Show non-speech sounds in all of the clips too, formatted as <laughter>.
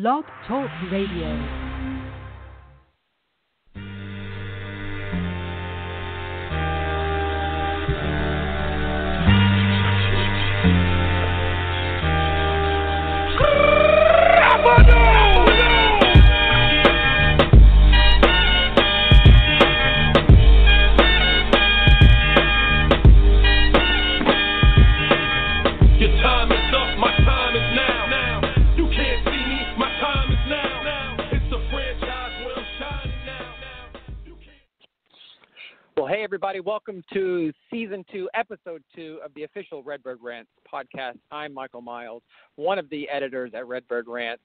Blog Talk Radio. Everybody. Welcome to season two, episode two of the official Redbird Rants podcast. I'm Michael Miles, one of the editors at Redbird Rants,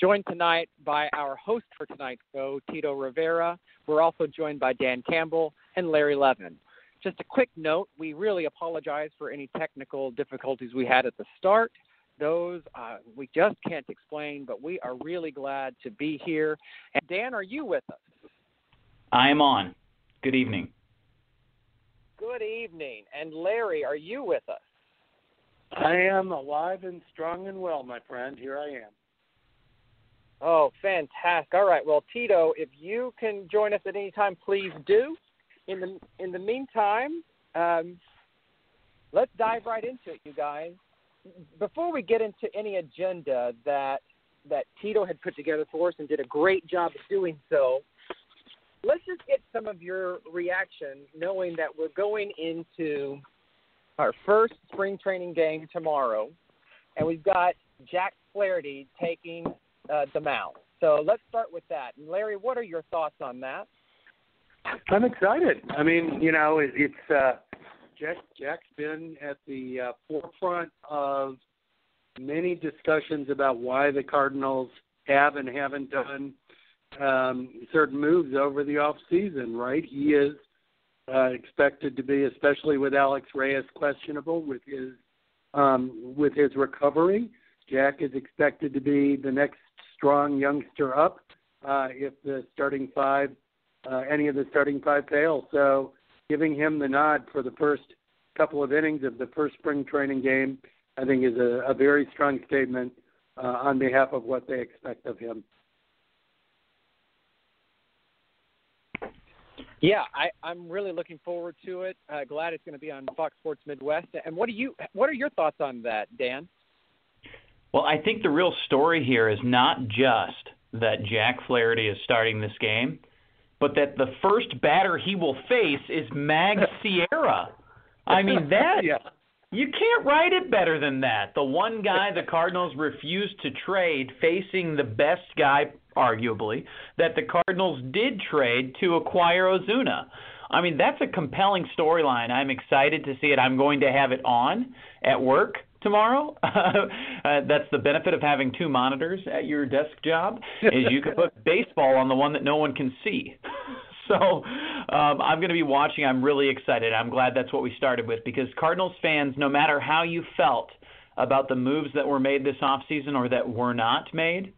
joined tonight by our host for tonight's show, Tito Rivera. We're also joined by Dan Campbell and Larry Levin. Just a quick note we really apologize for any technical difficulties we had at the start. Those uh, we just can't explain, but we are really glad to be here. And Dan, are you with us? I am on. Good evening. Good evening. And Larry, are you with us? I am alive and strong and well, my friend. Here I am. Oh, fantastic. All right. Well, Tito, if you can join us at any time, please do. In the in the meantime, um, let's dive right into it, you guys. Before we get into any agenda that that Tito had put together for us and did a great job of doing so, let's just get some of your reaction, knowing that we're going into our first spring training game tomorrow, and we've got Jack Flaherty taking uh, the mound. So let's start with that. And Larry, what are your thoughts on that? I'm excited. I mean, you know, it, it's uh, Jack. Jack's been at the uh, forefront of many discussions about why the Cardinals have and haven't done um, certain moves over the off season, right? He is uh, expected to be, especially with Alex Reyes questionable with his um, with his recovery. Jack is expected to be the next strong youngster up uh, if the starting five, uh, any of the starting five fail. So, giving him the nod for the first couple of innings of the first spring training game, I think, is a, a very strong statement uh, on behalf of what they expect of him. Yeah, I, I'm really looking forward to it. Uh, glad it's going to be on Fox Sports Midwest. And what do you? What are your thoughts on that, Dan? Well, I think the real story here is not just that Jack Flaherty is starting this game, but that the first batter he will face is Mag <laughs> Sierra. I mean that yeah. you can't write it better than that. The one guy the Cardinals refused to trade facing the best guy arguably, that the Cardinals did trade to acquire Ozuna. I mean, that's a compelling storyline. I'm excited to see it. I'm going to have it on at work tomorrow. <laughs> uh, that's the benefit of having two monitors at your desk job is you can put baseball on the one that no one can see. <laughs> so um, I'm going to be watching. I'm really excited. I'm glad that's what we started with because Cardinals fans, no matter how you felt about the moves that were made this offseason or that were not made,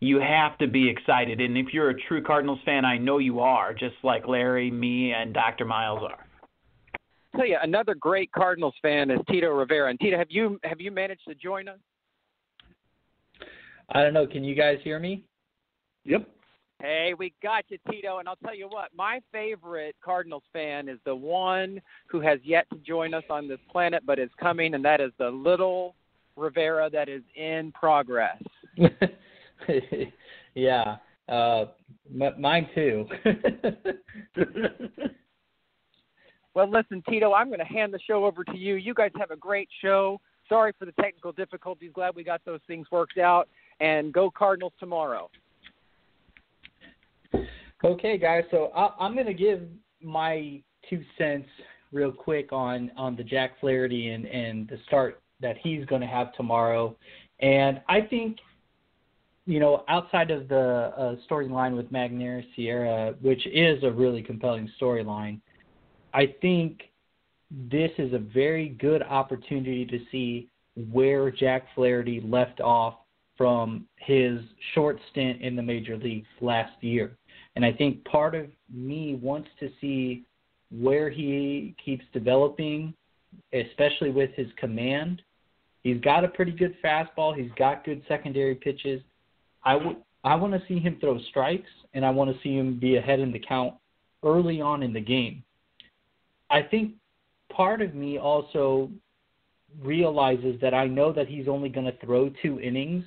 you have to be excited. And if you're a true Cardinals fan, I know you are, just like Larry, me, and Dr. Miles are. I'll tell you, another great Cardinals fan is Tito Rivera. And Tito, have you have you managed to join us? I don't know. Can you guys hear me? Yep. Hey, we got you, Tito. And I'll tell you what, my favorite Cardinals fan is the one who has yet to join us on this planet, but is coming, and that is the little Rivera that is in progress. <laughs> <laughs> yeah, uh, m- mine too. <laughs> well, listen, Tito, I'm going to hand the show over to you. You guys have a great show. Sorry for the technical difficulties. Glad we got those things worked out. And go Cardinals tomorrow. Okay, guys. So I, I'm going to give my two cents real quick on on the Jack Flaherty and and the start that he's going to have tomorrow. And I think you know, outside of the uh, storyline with Magneuris Sierra, which is a really compelling storyline, I think this is a very good opportunity to see where Jack Flaherty left off from his short stint in the major leagues last year. And I think part of me wants to see where he keeps developing, especially with his command. He's got a pretty good fastball, he's got good secondary pitches I would I want to see him throw strikes, and I want to see him be ahead in the count early on in the game. I think part of me also realizes that I know that he's only going to throw two innings,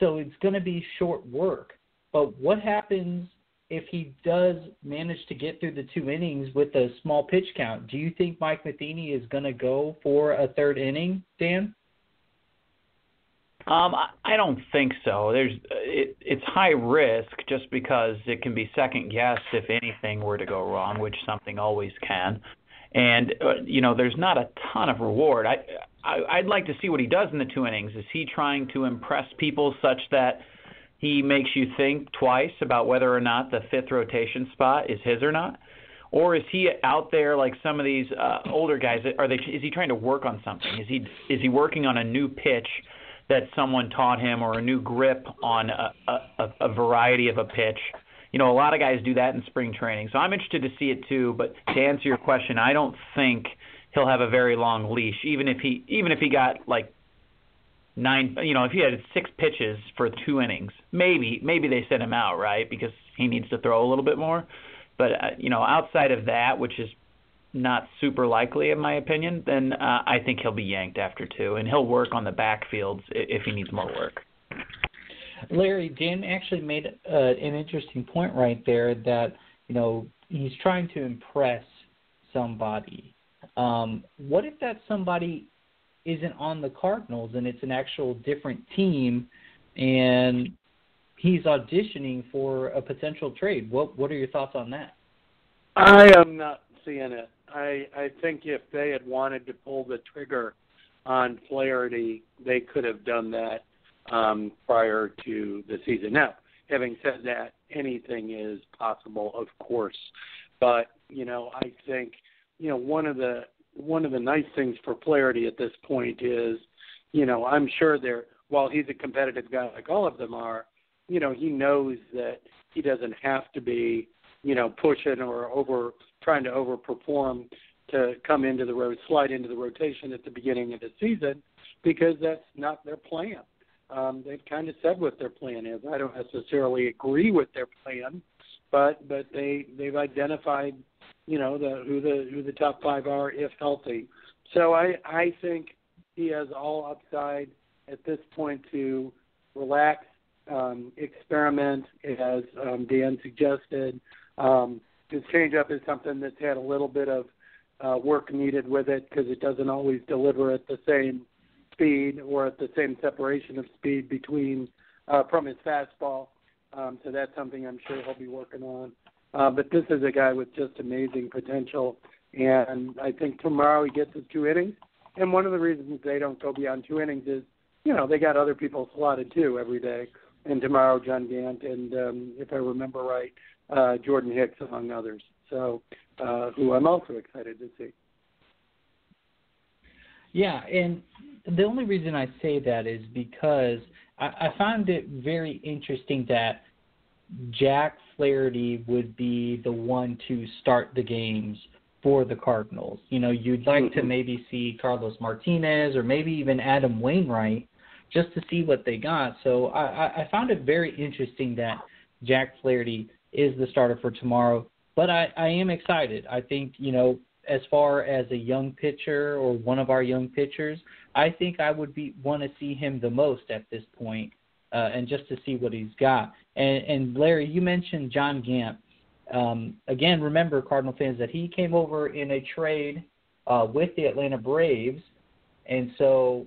so it's going to be short work. But what happens if he does manage to get through the two innings with a small pitch count? Do you think Mike Matheny is going to go for a third inning, Dan? Um, I don't think so. There's it, it's high risk just because it can be second guessed if anything were to go wrong, which something always can. And uh, you know, there's not a ton of reward. I, I I'd like to see what he does in the two innings. Is he trying to impress people such that he makes you think twice about whether or not the fifth rotation spot is his or not? Or is he out there like some of these uh, older guys? Are they? Is he trying to work on something? Is he is he working on a new pitch that someone taught him, or a new grip on a, a, a variety of a pitch? You know, a lot of guys do that in spring training. So I'm interested to see it too. But to answer your question, I don't think he'll have a very long leash, even if he even if he got like nine, you know, if he had six pitches for two innings, maybe maybe they sent him out, right? Because he needs to throw a little bit more. But uh, you know, outside of that, which is not super likely in my opinion, then uh, I think he'll be yanked after two, and he'll work on the backfields if he needs more work. Larry, Dan actually made uh, an interesting point right there that you know he's trying to impress somebody. Um, what if that somebody isn't on the Cardinals and it's an actual different team and he's auditioning for a potential trade. What what are your thoughts on that? I am not seeing it. I I think if they had wanted to pull the trigger on Flaherty, they could have done that um, prior to the season. Now, having said that, anything is possible, of course. But you know, I think you know one of the one of the nice things for Flaherty at this point is, you know, I'm sure there while he's a competitive guy like all of them are, you know, he knows that he doesn't have to be, you know, pushing or over trying to overperform to come into the road slide into the rotation at the beginning of the season because that's not their plan. Um, they've kind of said what their plan is. I don't necessarily agree with their plan, but but they they've identified you know the who the who the top five are if healthy. So I I think he has all upside at this point to relax, um, experiment, as um, Dan suggested. Um, his changeup is something that's had a little bit of uh, work needed with it because it doesn't always deliver at the same speed or at the same separation of speed between uh, from his fastball. Um, so that's something I'm sure he'll be working on. Uh, but this is a guy with just amazing potential, and I think tomorrow he gets his two innings. And one of the reasons they don't go beyond two innings is, you know, they got other people slotted too every day. And tomorrow, John Gant, and um, if I remember right, uh, Jordan Hicks, among others. So, uh, who I'm also excited to see. Yeah, and the only reason I say that is because I, I found it very interesting that Jack Flaherty would be the one to start the games for the Cardinals. You know, you'd like mm-hmm. to maybe see Carlos Martinez or maybe even Adam Wainwright just to see what they got. So I, I found it very interesting that Jack Flaherty is the starter for tomorrow. But I, I am excited. I think, you know, as far as a young pitcher or one of our young pitchers, I think I would be want to see him the most at this point uh, and just to see what he's got. And, and Larry, you mentioned John Gant. Um, again, remember, Cardinal fans, that he came over in a trade uh, with the Atlanta Braves, and so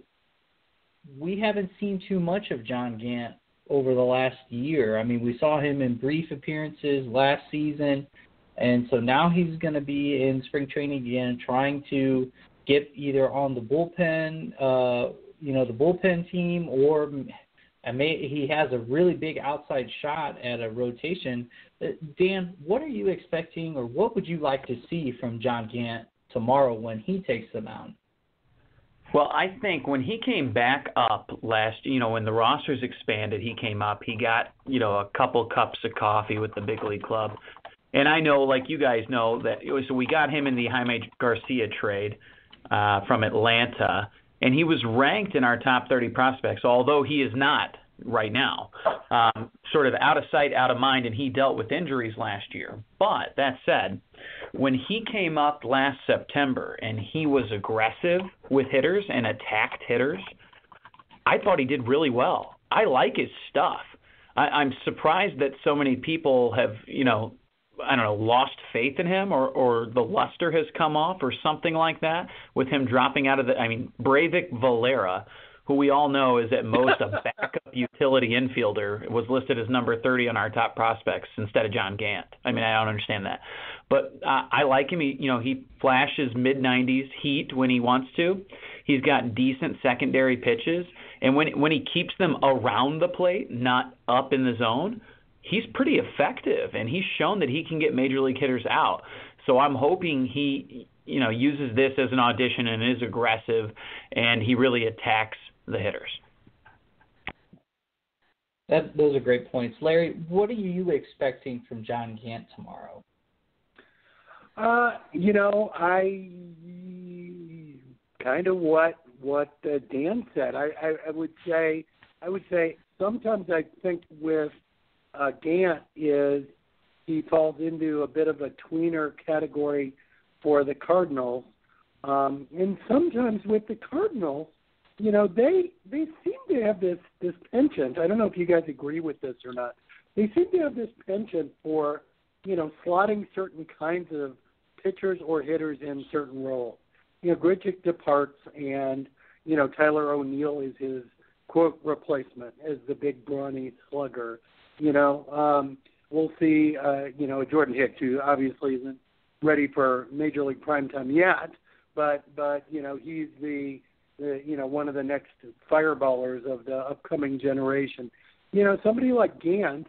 we haven't seen too much of John Gant over the last year. I mean, we saw him in brief appearances last season, and so now he's going to be in spring training again, trying to get either on the bullpen, uh, you know, the bullpen team, or and may, he has a really big outside shot at a rotation. Uh, Dan, what are you expecting, or what would you like to see from John Gant tomorrow when he takes the mound? Well, I think when he came back up last, you know, when the rosters expanded, he came up. He got, you know, a couple cups of coffee with the big league club, and I know, like you guys know, that was, so we got him in the Jaime Garcia trade uh, from Atlanta and he was ranked in our top 30 prospects, although he is not right now. Um, sort of out of sight, out of mind, and he dealt with injuries last year. But that said, when he came up last September and he was aggressive with hitters and attacked hitters, I thought he did really well. I like his stuff. I, I'm surprised that so many people have, you know, I don't know, lost faith in him or or the luster has come off or something like that with him dropping out of the I mean, Breyvic Valera, who we all know is at <laughs> most a backup utility infielder, was listed as number 30 on our top prospects instead of John Gant. I mean, I don't understand that. But uh, I like him. He, you know, he flashes mid 90s heat when he wants to. He's got decent secondary pitches, and when when he keeps them around the plate, not up in the zone, he's pretty effective, and he's shown that he can get major league hitters out. So I'm hoping he, you know, uses this as an audition and is aggressive, and he really attacks the hitters. That, those are great points, Larry. What are you expecting from John Gant tomorrow? Uh, you know, I kind of what what uh, Dan said. I, I I would say I would say sometimes I think with uh, Gant is he falls into a bit of a tweener category for the Cardinals, um, and sometimes with the Cardinals, you know, they they seem to have this this penchant. I don't know if you guys agree with this or not. They seem to have this penchant for you know slotting certain kinds of pitchers or hitters in certain roles. You know, Grichuk departs, and you know Tyler O'Neill is his quote replacement as the big brawny slugger. You know, um, we'll see. Uh, you know, Jordan Hicks, who obviously isn't ready for major league prime time yet, but but you know he's the, you know one of the next fireballers of the upcoming generation. You know, somebody like Gant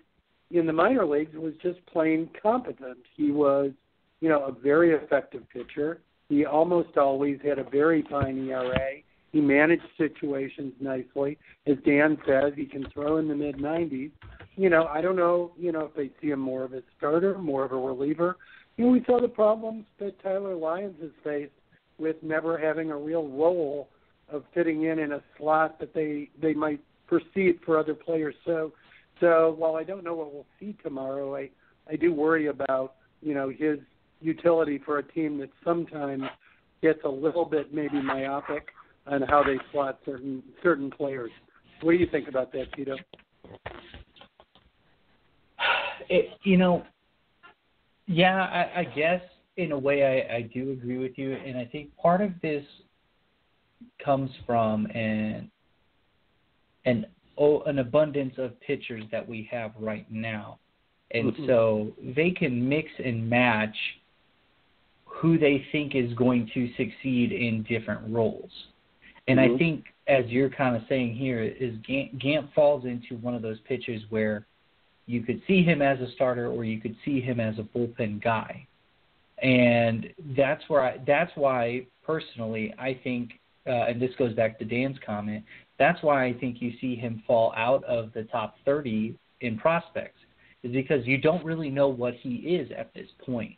in the minor leagues was just plain competent. He was you know a very effective pitcher. He almost always had a very fine ERA. He managed situations nicely. As Dan says, he can throw in the mid 90s you know, I don't know, you know, if they see him more of a starter, more of a reliever. You know, we saw the problems that Tyler Lyons has faced with never having a real role of fitting in in a slot that they they might perceive for other players. So, so while I don't know what we'll see tomorrow, I I do worry about you know his utility for a team that sometimes gets a little bit maybe myopic on how they slot certain certain players. What do you think about that, Tito? it, you know, yeah, I, I guess in a way I, I do agree with you, and I think part of this comes from an an oh, an abundance of pitchers that we have right now, and mm-hmm. so they can mix and match who they think is going to succeed in different roles. And mm-hmm. I think, as you're kind of saying here, is Gant, Gant falls into one of those pitchers where you could see him as a starter or you could see him as a bullpen guy. And that's where I, that's why personally I think uh, and this goes back to Dan's comment, that's why I think you see him fall out of the top 30 in prospects is because you don't really know what he is at this point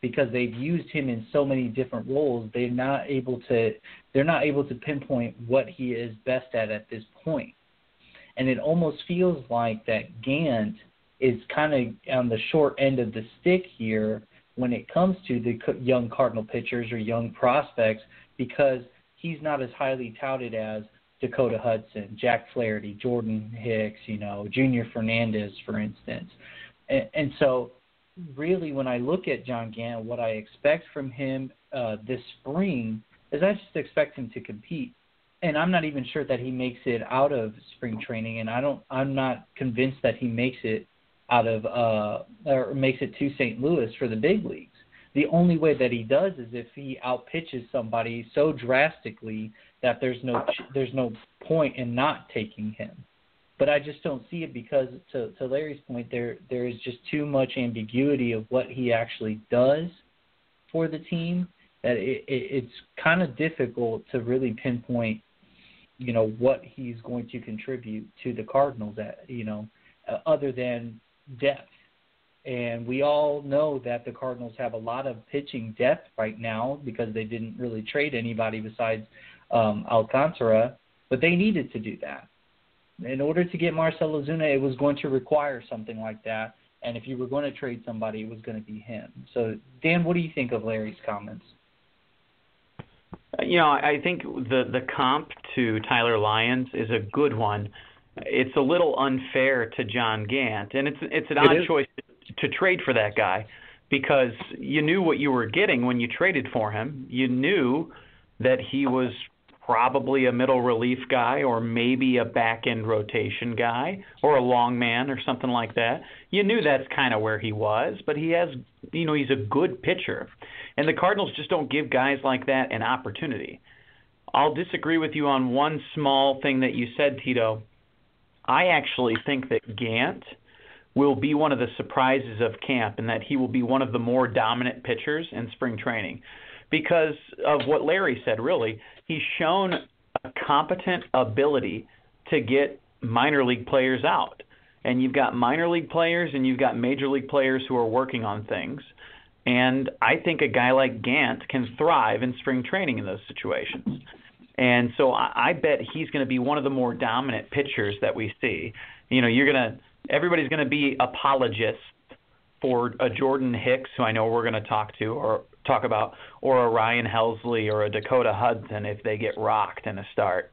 because they've used him in so many different roles they're not able to they're not able to pinpoint what he is best at at this point. point and it almost feels like that Gant is kind of on the short end of the stick here when it comes to the young Cardinal pitchers or young prospects because he's not as highly touted as Dakota Hudson, Jack Flaherty, Jordan Hicks, you know, Junior Fernandez, for instance. And, and so, really, when I look at John Gant, what I expect from him uh, this spring is I just expect him to compete and I'm not even sure that he makes it out of spring training, and I don't. I'm not convinced that he makes it out of uh or makes it to St. Louis for the big leagues. The only way that he does is if he outpitches somebody so drastically that there's no there's no point in not taking him. But I just don't see it because to to Larry's point there there is just too much ambiguity of what he actually does for the team that it, it, it's kind of difficult to really pinpoint you know what he's going to contribute to the Cardinals at you know uh, other than depth. And we all know that the Cardinals have a lot of pitching depth right now because they didn't really trade anybody besides um, Alcantara, but they needed to do that. in order to get Marcell Ozuna, it was going to require something like that. And if you were going to trade somebody, it was going to be him. So, Dan, what do you think of Larry's comments? You know, I think the the comp to Tyler Lyons is a good one. It's a little unfair to John Gant, and it's it's an It odd is. choice to trade for that guy because you knew what you were getting when you traded for him. You knew that he was probably a middle relief guy or maybe a back end rotation guy or a long man or something like that. You knew that's kind of where he was, but he has, you know, he's a good pitcher. And the Cardinals just don't give guys like that an opportunity. I'll disagree with you on one small thing that you said, Tito. I actually think that Gant will be one of the surprises of camp and that he will be one of the more dominant pitchers in spring training because of what Larry said, really. He's shown a competent ability to get minor league players out. And you've got minor league players and you've got major league players who are working on things. And I think a guy like Gant can thrive in spring training in those situations. And so I, I bet he's going to be one of the more dominant pitchers that we see. You know, you're going to everybody's going to be apologists for a Jordan Hicks, who I know we're going to talk to or talk about, or a Ryan Helsley or a Dakota Hudson if they get rocked in a start.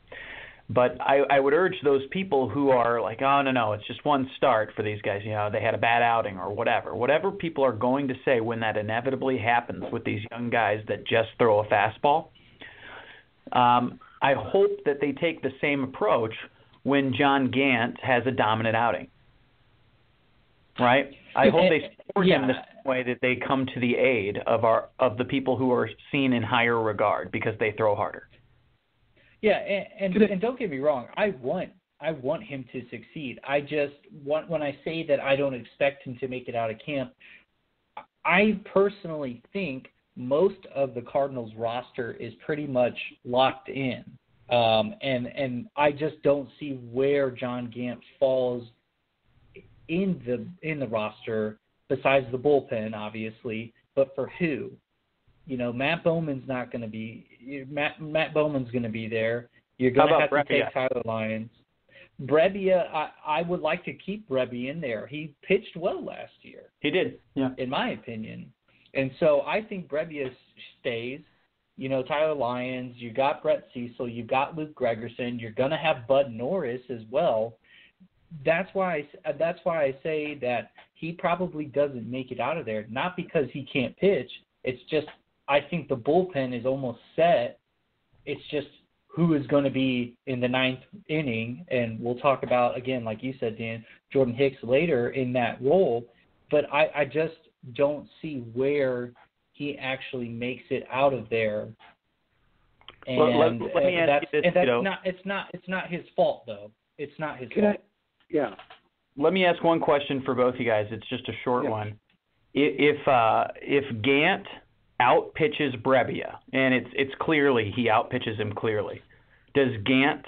But I, I would urge those people who are like, oh no no, it's just one start for these guys. You know, they had a bad outing or whatever. Whatever people are going to say when that inevitably happens with these young guys that just throw a fastball. Um, I hope that they take the same approach when John Gant has a dominant outing. Right? I hope they support him the same way that they come to the aid of our of the people who are seen in higher regard because they throw harder. Yeah, and and, and don't get me wrong, I want I want him to succeed. I just want when I say that I don't expect him to make it out of camp, I personally think most of the Cardinals roster is pretty much locked in. Um, and and I just don't see where John Gant falls in the in the roster besides the bullpen, obviously, but for who? You know, Matt Bowman's not going to be Matt Matt Bowman's going to be there. You're going to have about to take Brebbia? Tyler Lyons. Brebbia, I, I would like to keep Brebbia in there. He pitched well last year He did. Yeah. in my opinion. And so I think Brebbia stays. You know, Tyler Lyons, you got Brett Cecil, you got Luke Gregerson, you're going to have Bud Norris as well. That's why I, that's why I say that he probably doesn't make it out of there, not because he can't pitch. It's just I think the bullpen is almost set. It's just who is going to be in the ninth inning, and we'll talk about again, like you said, Dan, Jordan Hicks later in that role. But I, I just don't see where he actually makes it out of there. And Well, let- let me ask that's, you this, that's Tito. not it's not it's not his fault though. It's not his fault. I? Yeah. Let me ask one question for both you guys. It's just a short Yeah. one. If uh, if Gant outpitches Brebbia, and it's it's clearly he outpitches him clearly, does Gant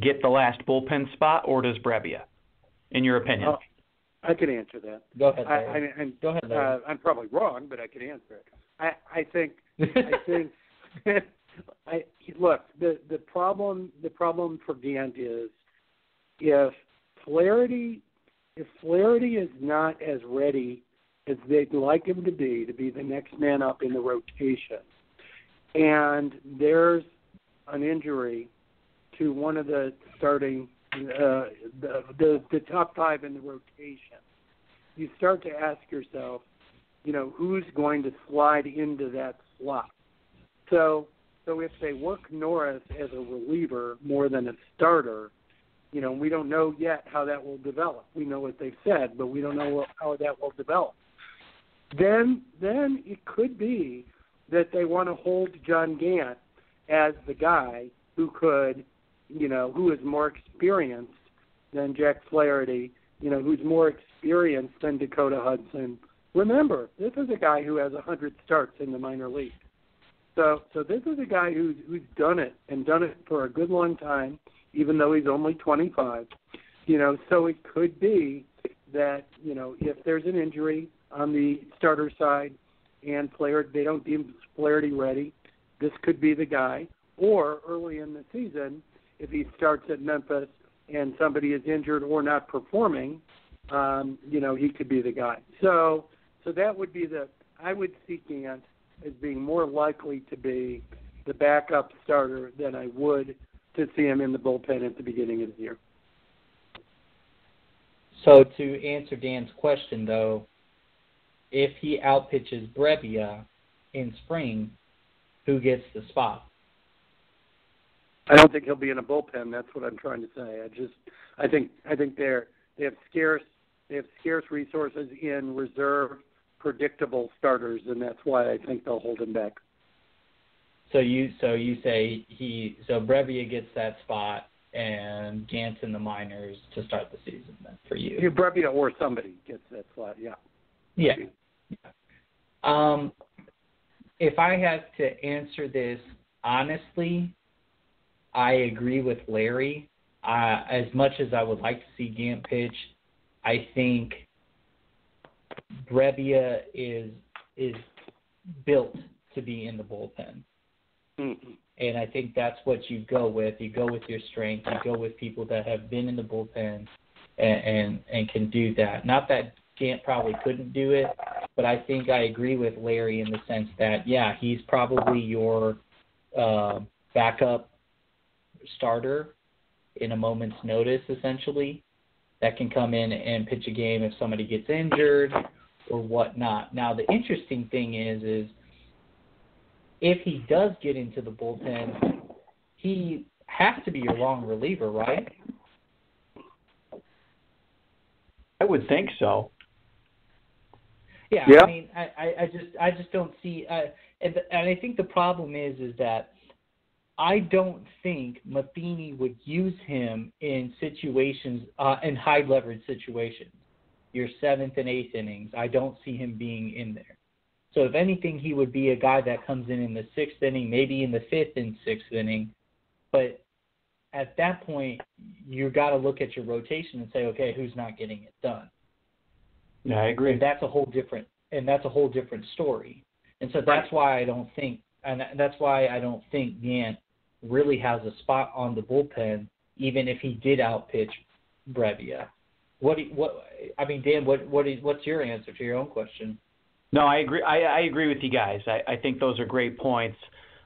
get the last bullpen spot, or does Brebbia? In your opinion? Oh, I can answer that. Go ahead, I. I, I'm, Go ahead, uh, I'm probably wrong, but I can answer it. I, I think I think <laughs> I look the the problem the problem for Gant is if Flaherty if Flaherty is not as ready as they'd like him to be to be the next man up in the rotation, and there's an injury to one of the starting uh, the, the the top five in the rotation, you start to ask yourself, you know, who's going to slide into that slot. So, so if they work Norris as a reliever more than a starter, you know, we don't know yet how that will develop. We know what they've said, but we don't know how that will develop. Then, then it could be that they want to hold John Gant as the guy who could, you know, who is more experienced than Jack Flaherty, you know, who's more experienced than Dakota Hudson. Remember, this is a guy who has a hundred starts in the minor league. So, so this is a guy who's who's done it and done it for a good long time, even though he's only 25. You know, so it could be that you know if there's an injury on the starter side and Flaherty they don't deem Flaherty ready, this could be the guy. Or early in the season, if he starts at Memphis and somebody is injured or not performing, um, you know, he could be the guy. So, so that would be the I would see Gant as being more likely to be the backup starter than I would to see him in the bullpen at the beginning of the year. So to answer Dan's question, though, if he outpitches Brebbia in spring, who gets the spot? I don't think he'll be in a bullpen. That's what I'm trying to say. I just, I think, I think they're they have scarce they have scarce resources in reserve predictable starters, and that's why I think they'll hold him back. So you so you say he so Brebbia gets that spot and Gant's in the minors to start the season then for you. Yeah, Brebbia or somebody gets that slot. Yeah. Yeah. yeah. Um, if I have to answer this honestly, I agree with Larry. Uh, as much as I would like to see Gant pitch, I think Brebbia is is built to be in the bullpen. Mm-hmm. And I think that's what you go with. You go with your strength. You go with people that have been in the bullpen and and, and can do that. Not that Gant probably couldn't do it, but I think I agree with Larry in the sense that yeah, he's probably your uh, backup starter in a moment's notice, essentially, that can come in and pitch a game if somebody gets injured or whatnot. Now, the interesting thing is, is if he does get into the bullpen, he has to be your long reliever, right? I would think so. Yeah, yeah. I mean, I, I, I just, I just don't see, uh, and, and I think the problem is, is that I don't think Matheny would use him in situations, uh, in high leverage situations. Your seventh and eighth innings, I don't see him being in there. So if anything, he would be a guy that comes in in the sixth inning, maybe in the fifth and sixth inning. But at that point, you got to look at your rotation and say, okay, who's not getting it done? Yeah, I agree. And that's a whole different, and that's a whole different story. And so that's why I don't think, and that's why I don't think Gant really has a spot on the bullpen, even if he did outpitch Brebbia. What, do you, what? I mean, Dan, what, what, is, what's your answer to your own question? No, I agree. I, I agree with you guys. I, I think those are great points.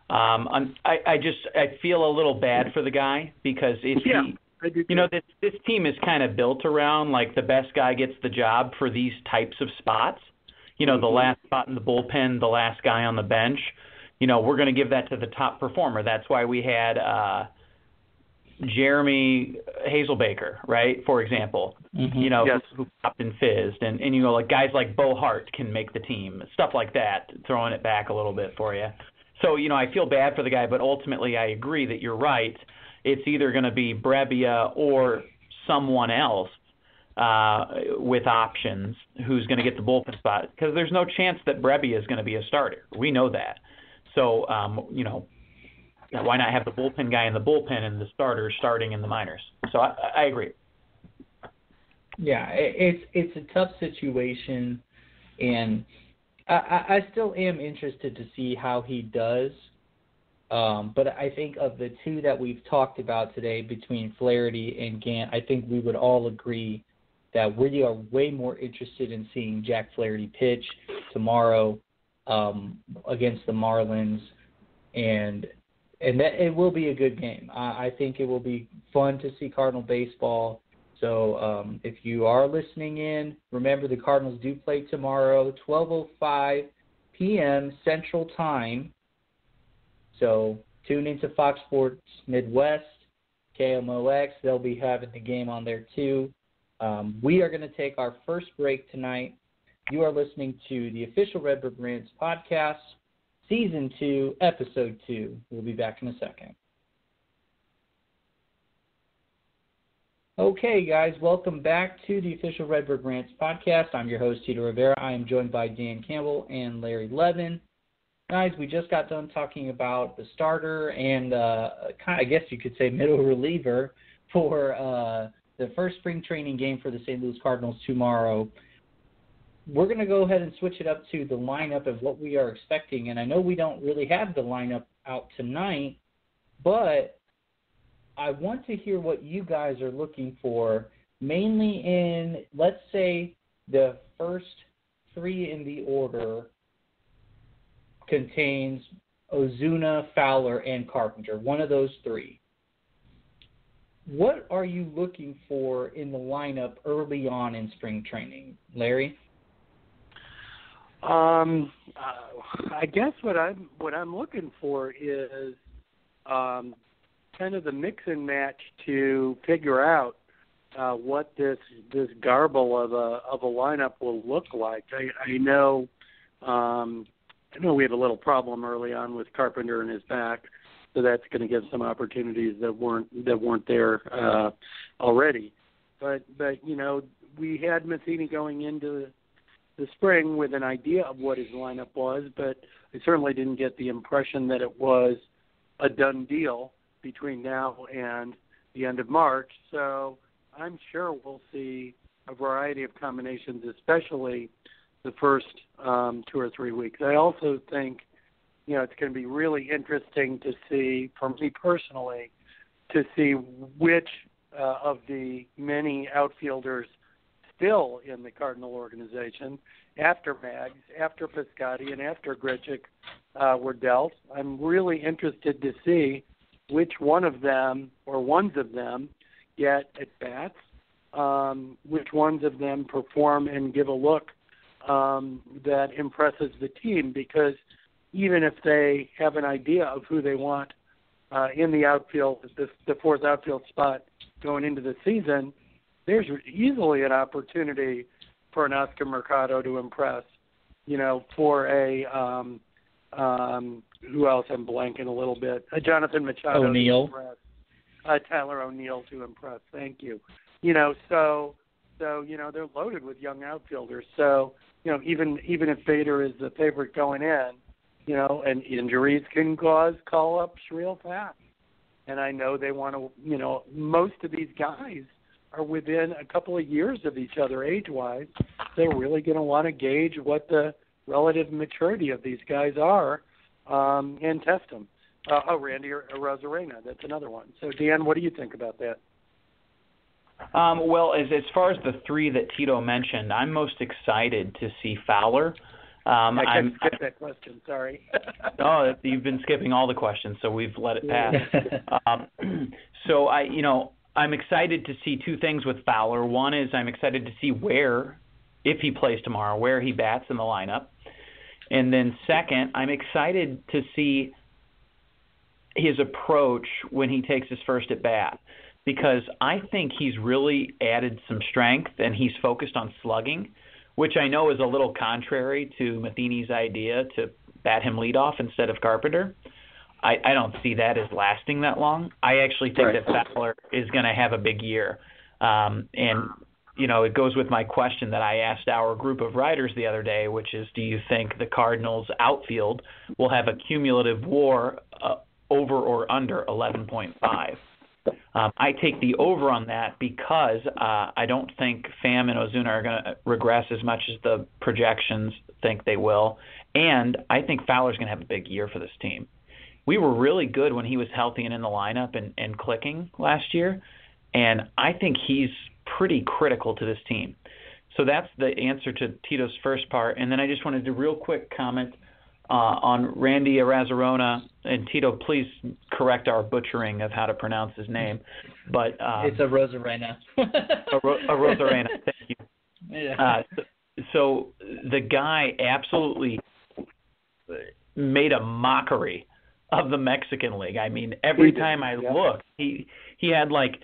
Um, I'm, I, I just I feel a little bad for the guy because if yeah, he, I you know, this this team is kind of built around like the best guy gets the job for these types of spots. You know, the Mhm. last spot in the bullpen, the last guy on the bench. You know, we're going to give that to the top performer. That's why we had uh, Jeremy Hazelbaker, right? For example, Mm-hmm. you know, Yes. who, who popped and fizzed, and and you know, like guys like Bo Hart can make the team, stuff like that. Throwing it back a little bit for you. So you know, I feel bad for the guy, but ultimately, I agree that you're right. It's either going to be Brebbia or someone else uh, with options who's going to get the bullpen spot because there's no chance that Brebbia is going to be a starter. We know that. So um, you know, why not have the bullpen guy in the bullpen and the starter starting in the minors? So I, I agree. Yeah, it's it's a tough situation, and I, I still am interested to see how he does. Um, but I think of the two that we've talked about today between Flaherty and Gant, I think we would all agree that we are way more interested in seeing Jack Flaherty pitch tomorrow um, against the Marlins, and and that it will be a good game. I, I think it will be fun to see Cardinal baseball. So um, if you are listening in, remember the Cardinals do play tomorrow, 12:05 p.m. Central Time. So tune into Fox Sports Midwest, KMOX. They'll be having the game on there too. Um, we are going to take our first break tonight. You are listening to the official Redbird Rants podcast, season two, episode two. We'll be back in a second. Okay, guys, welcome back to the official Redbird Rants podcast. I'm your host, Tito Rivera. I am joined by Dan Campbell and Larry Levin. Guys, we just got done talking about the starter and, uh, I guess you could say, middle reliever for uh, the first spring training game for the St. Louis Cardinals tomorrow. We're going to go ahead and switch it up to the lineup of what we are expecting. And I know we don't really have the lineup out tonight, but I want to hear what you guys are looking for, mainly in let's say the first three in the order contains Ozuna, Fowler, and Carpenter. One of those three. What are you looking for in the lineup early on in spring training, Larry? Um, uh, I guess what I'm what I'm looking for is um, kind of the mix and match to figure out uh, what this this garble of a of a lineup will look like. I, I know um, I know we have a little problem early on with Carpenter and his back, so that's going to give some opportunities that weren't that weren't there uh, already. But but you know we had Matheny going into the spring with an idea of what his lineup was, but I certainly didn't get the impression that it was a done deal between now and the end of March. So I'm sure we'll see a variety of combinations, especially the first um, two or three weeks. I also think, you know, it's going to be really interesting to see, for me personally, to see which uh, of the many outfielders still in the Cardinal organization after Mags, after Piscotty, and after Grichuk uh, were dealt. I'm really interested to see which one of them or ones of them get at bats, um, which ones of them perform and give a look um, that impresses the team. Because even if they have an idea of who they want uh, in the outfield, the, the fourth outfield spot going into the season, there's easily an opportunity for an Oscar Mercado to impress. You know, for a um, um, who else? I'm blanking a little bit. Uh, Jonathan Machado. O'Neill. To Uh, Tyler O'Neill to impress. Thank you. You know, so so you know they're loaded with young outfielders. So you know even even if Bader is the favorite going in, you know, and injuries can cause call ups real fast. And I know they want to. You know, most of these guys are within a couple of years of each other age wise, they're really going to want to gauge what the relative maturity of these guys are um, and test them. Uh, oh, Randy Arozarena, that's another one. So, Dan, what do you think about that? Um, well, as as far as the three that Tito mentioned, I'm most excited to see Fowler. Um, I I'm, skip that question. Sorry. <laughs> oh, you've been skipping all the questions, so we've let it pass. um, <clears throat> so I, you know, I'm excited to see two things with Fowler. One is I'm excited to see where, if he plays tomorrow, where he bats in the lineup. And then second, I'm excited to see his approach when he takes his first at bat because I think he's really added some strength and he's focused on slugging, which I know is a little contrary to Matheny's idea to bat him leadoff instead of Carpenter. I, I don't see that as lasting that long. I actually think right. that Fowler is going to have a big year. Um, and, you know, it goes with my question that I asked our group of writers the other day, which is do you think the Cardinals' outfield will have a cumulative WAR uh, over or under 11.5? Um, I take the over on that because uh, I don't think Pham and Ozuna are going to regress as much as the projections think they will. And I think Fowler's going to have a big year for this team we were really good when he was healthy and in the lineup and, and clicking last year. And I think he's pretty critical to this team. So that's the answer to Tito's first part. And then I just wanted to real quick comment uh, on Randy Arozarena. And Tito, please correct our butchering of how to pronounce his name. But um, it's a Rosarena. a, Ro- a Rosarena. <laughs> Thank you. Yeah. Uh, so, so the guy absolutely made a mockery of the Mexican League. I mean, every time I yeah. looked, he he had like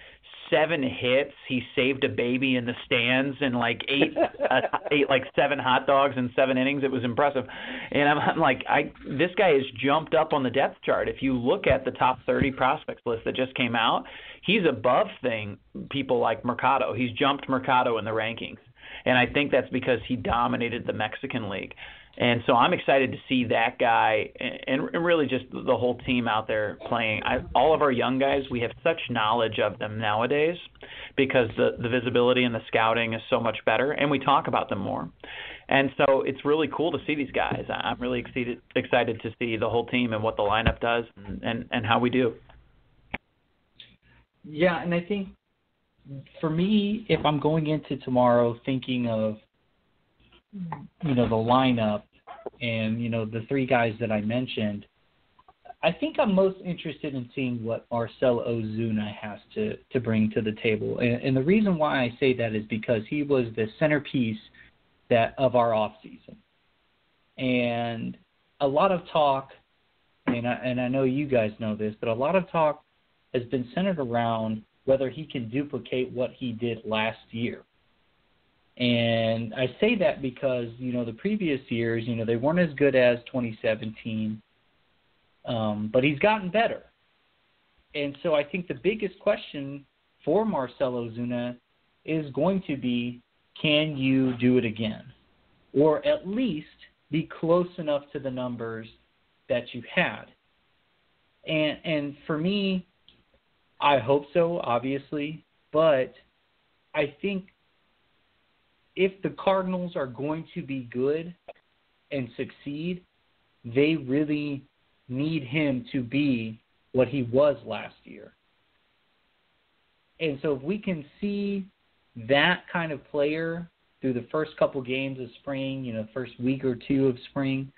seven hits. He saved a baby in the stands and like ate uh, <laughs> ate like seven hot dogs in seven innings. It was impressive. And I'm, I'm like, I this guy has jumped up on the depth chart. If you look at the top 30 prospects list that just came out, he's above thing people like Mercado. He's jumped Mercado in the rankings. And I think that's because he dominated the Mexican League. And so I'm excited to see that guy and, and really just the whole team out there playing. I, all of our young guys, we have such knowledge of them nowadays because the, the visibility and the scouting is so much better, and we talk about them more. And so it's really cool to see these guys. I'm really excited excited to see the whole team and what the lineup does and, and, and how we do. Yeah, and I think for me, if I'm going into tomorrow thinking of you know the lineup and you know the three guys that I mentioned, I think I'm most interested in seeing what Marcell Ozuna has to to bring to the table, and, and the reason why I say that is because he was the centerpiece that of our off season, and a lot of talk, and I, and I know you guys know this, but a lot of talk has been centered around whether he can duplicate what he did last year. And I say that because, you know, the previous years, you know, they weren't as good as 2017, um, but he's gotten better. And so I think the biggest question for Marcell Ozuna is going to be can you do it again? Or at least be close enough to the numbers that you had. And and for me, I hope so, obviously, but I think if the Cardinals are going to be good and succeed, they really need him to be what he was last year. And so if we can see that kind of player through the first couple games of spring, you know, first week or two of spring,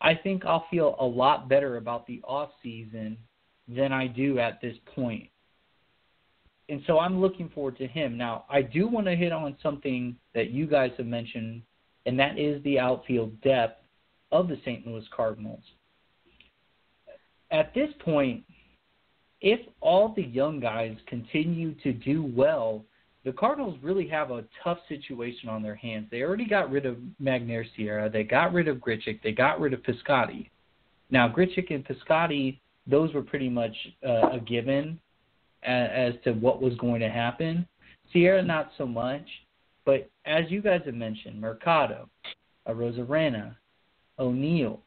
I think I'll feel a lot better about the off season than I do at this point. And so I'm looking forward to him. Now, I do want to hit on something that you guys have mentioned, and that is the outfield depth of the St. Louis Cardinals. At this point, if all the young guys continue to do well the Cardinals really have a tough situation on their hands. They already got rid of Magneuris Sierra. They got rid of Grichuk. They got rid of Piscotty. Now, Grichuk and Piscotty, those were pretty much uh, a given as, as to what was going to happen. Sierra, not so much. But as you guys have mentioned, Mercado, Arozarena, O'Neill,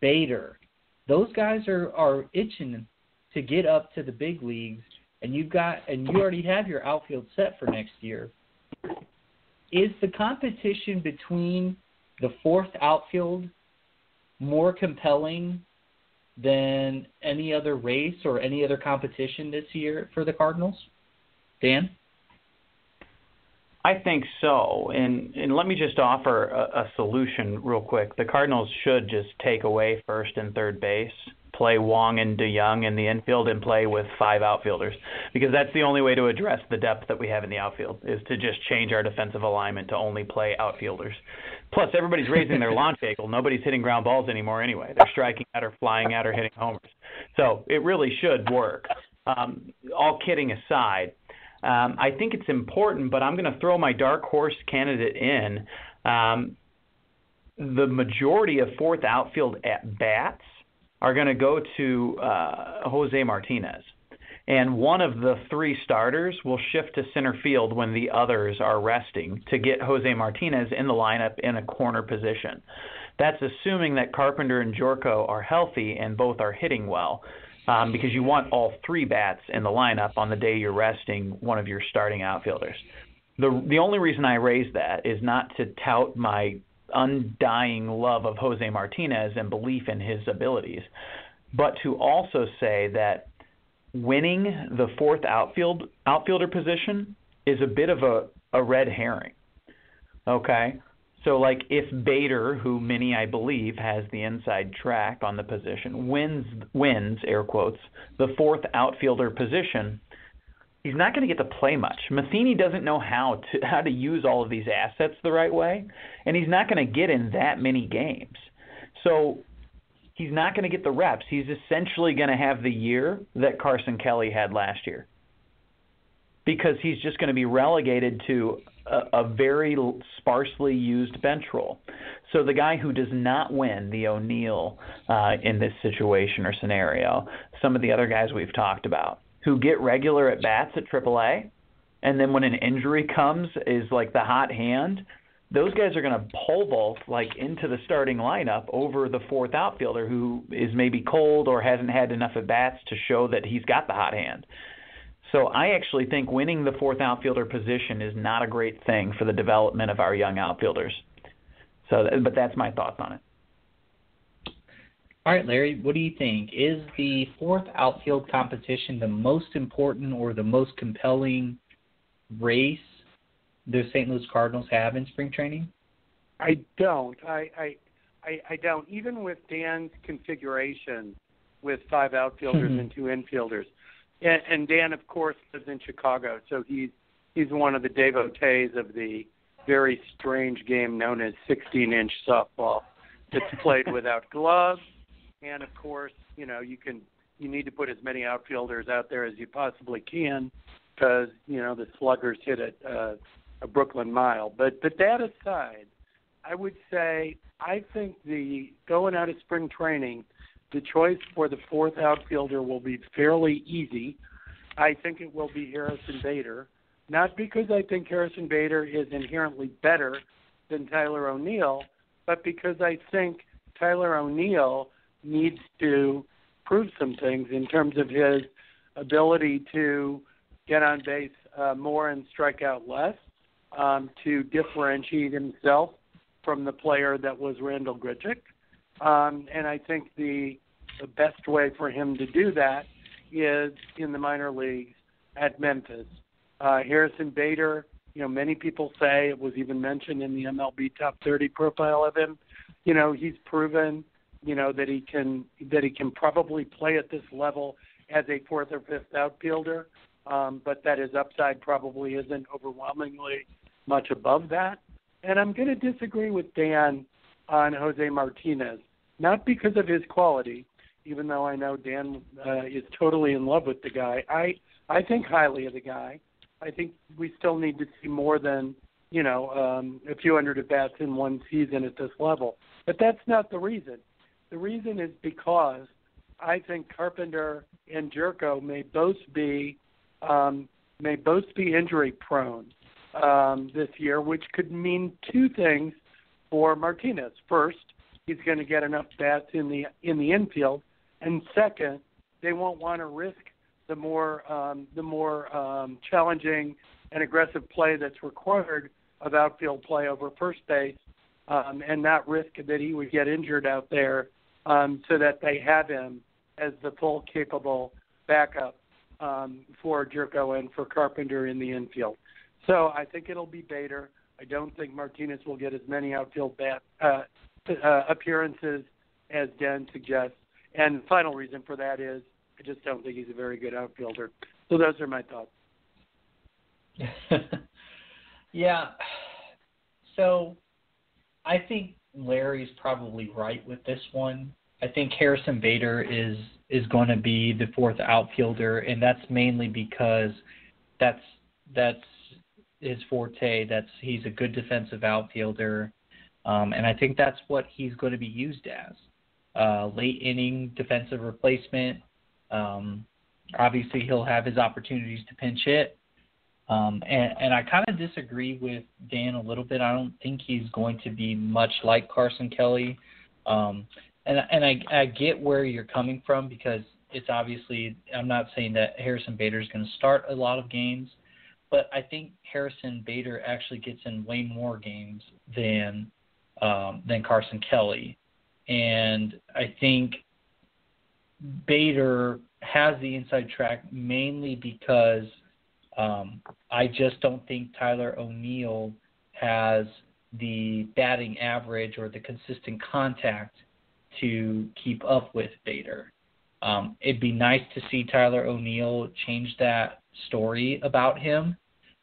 Bader, those guys are, are itching to get up to the big leagues and you've got and you already have your outfield set for next year. Is the competition between the fourth outfield more compelling than any other race or any other competition this year for the Cardinals? Dan? I think so. And and let me just offer a, a solution real quick. The Cardinals should just take away first and third base play Wong and DeJong in the infield and play with five outfielders because that's the only way to address the depth that we have in the outfield is to just change our defensive alignment to only play outfielders. Plus, everybody's raising their launch angle. Nobody's hitting ground balls anymore anyway. They're striking out or flying out or hitting homers. So it really should work. Um, all kidding aside, um, I think it's important, but I'm going to throw my dark horse candidate in. Um, the majority of fourth outfield at bats are going to go to uh, Jose Martinez. And one of the three starters will shift to center field when the others are resting to get Jose Martinez in the lineup in a corner position. That's assuming that Carpenter and Gyorko are healthy and both are hitting well. Um, because you want all three bats in the lineup on the day you're resting one of your starting outfielders. The the only reason I raise that is not to tout my undying love of Jose Martinez and belief in his abilities, but to also say that winning the fourth outfield outfielder position is a bit of a, a red herring. Okay? So like if Bader, who many I believe has the inside track on the position, wins wins air quotes the fourth outfielder position, he's not going to get to play much. Matheny doesn't know how to how to use all of these assets the right way, and he's not going to get in that many games. So he's not going to get the reps. He's essentially going to have the year that Carson Kelly had last year. Because he's just going to be relegated to a, a very sparsely used bench role. So the guy who does not win the O'Neill uh, in this situation or scenario, some of the other guys we've talked about, who get regular at bats at AAA, and then when an injury comes, is like the hot hand. Those guys are going to pole vault like into the starting lineup over the fourth outfielder who is maybe cold or hasn't had enough at bats to show that he's got the hot hand. So I actually think winning the fourth outfielder position is not a great thing for the development of our young outfielders. So, but that's my thoughts on it. All right, Larry, what do you think? Is the fourth outfield competition the most important or the most compelling race the St. Louis Cardinals have in spring training? I don't. I I I, I don't. Even with Dan's configuration with five outfielders Mhm. and two infielders, and, and Dan, of course, lives in Chicago, so he's he's one of the devotees of the very strange game known as 16-inch softball that's played without gloves, and of course, you know, you can you need to put as many outfielders out there as you possibly can because you know the sluggers hit a, uh, a Brooklyn mile. But but that aside, I would say I think the going out of spring training, the choice for the fourth outfielder will be fairly easy. I think it will be Harrison Bader, not because I think Harrison Bader is inherently better than Tyler O'Neill, but because I think Tyler O'Neill needs to prove some things in terms of his ability to get on base uh, more and strike out less, um, to differentiate himself from the player that was Randall Grichuk. Um, and I think the the best way for him to do that is in the minor leagues at Memphis. Uh, Harrison Bader, you know, many people say it was even mentioned in the MLB top 30 profile of him. You know, he's proven, you know, that he can that he can probably play at this level as a fourth or fifth outfielder, um, but that his upside probably isn't overwhelmingly much above that. And I'm going to disagree with Dan on Jose Martinez, not because of his quality, even though I know Dan uh, is totally in love with the guy. I I think highly of the guy. I think we still need to see more than you know um, a few hundred at bats in one season at this level. But that's not the reason. The reason is because I think Carpenter and Gyorko may both be um, may both be injury prone um, this year, which could mean two things for Martinez. First, he's going to get enough bats in the in the infield, and second, they won't want to risk the more um, the more um, challenging and aggressive play that's required of outfield play over first base, um, and not risk that he would get injured out there, um, so that they have him as the full capable backup um, for Gyorko and for Carpenter in the infield. So I think it'll be Bader. I don't think Martinez will get as many outfield bat, uh, uh, appearances as Dan suggests. And the final reason for that is I just don't think he's a very good outfielder. So those are my thoughts. <laughs> yeah. So I think Larry's probably right with this one. I think Harrison Bader is is going to be the fourth outfielder, and that's mainly because that's that's his forte. That's he's a good defensive outfielder, um, and I think that's what he's going to be used as. Uh, late inning defensive replacement. Um, obviously, he'll have his opportunities to pinch hit. Um, and, and I kind of disagree with Dan a little bit. I don't think he's going to be much like Carson Kelly. Um, and and I, I get where you're coming from because it's obviously I'm not saying that Harrison Bader is going to start a lot of games, but I think Harrison Bader actually gets in way more games than um, than Carson Kelly, and I think Bader has the inside track mainly because um, I just don't think Tyler O'Neill has the batting average or the consistent contact to keep up with Bader. Um, it'd be nice to see Tyler O'Neill change that story about him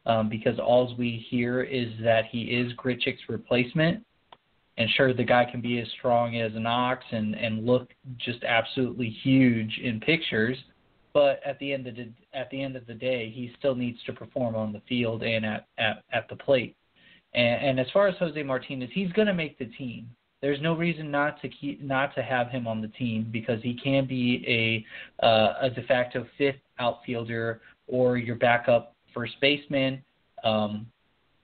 um, because all we hear is that he is Grichuk's replacement. And sure, the guy can be as strong as an ox and, and look just absolutely huge in pictures, but at the end of the at the end of the day, he still needs to perform on the field and at at, at the plate. And, and as far as Jose Martinez, he's going to make the team. There's no reason not to keep not to have him on the team because he can be a uh, a de facto fifth outfielder or your backup first baseman. Um,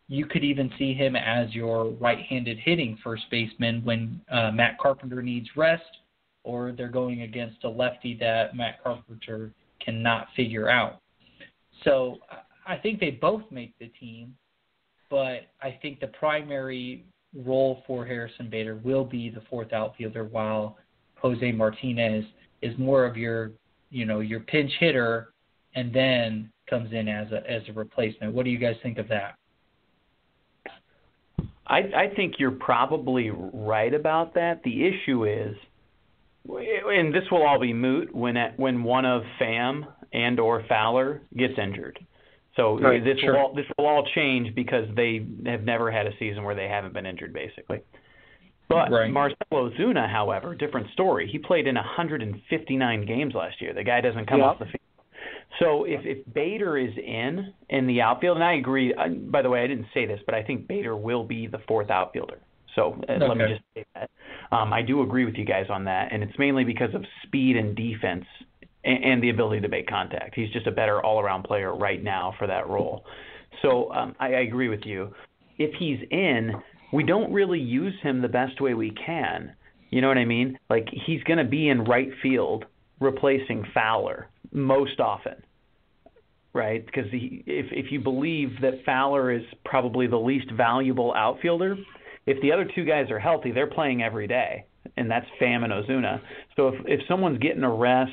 you could even see him as your right-handed hitting first baseman when uh, Matt Carpenter needs rest or they're going against a lefty that Matt Carpenter cannot figure out. So I think they both make the team, but I think the primary role for Harrison Bader will be the fourth outfielder, while Jose Martinez is more of your you know your pinch hitter, and then comes in as a as a replacement. What do you guys think of that? I, I think you're probably right about that. The issue is, and this will all be moot when at, when one of Pham and or Fowler gets injured. So right, this sure. will all, this will all change because they have never had a season where they haven't been injured, basically. But right. Marcell Ozuna, however, different story. He played in 159 games last year. The guy doesn't come yep. off the field. So if if Bader is in in the outfield, and I agree. I, by the way, I didn't say this, but I think Bader will be the fourth outfielder. So uh, okay. let me just say that. Um, I do agree with you guys on that, and it's mainly because of speed and defense and, and the ability to make contact. He's just a better all-around player right now for that role. So um, I, I agree with you. If he's in, we don't really use him the best way we can. You know what I mean? Like he's going to be in right field replacing Fowler most often, right? Because he, if if you believe that Fowler is probably the least valuable outfielder, if the other two guys are healthy, they're playing every day, and that's Pham and Ozuna. So if if someone's getting a rest,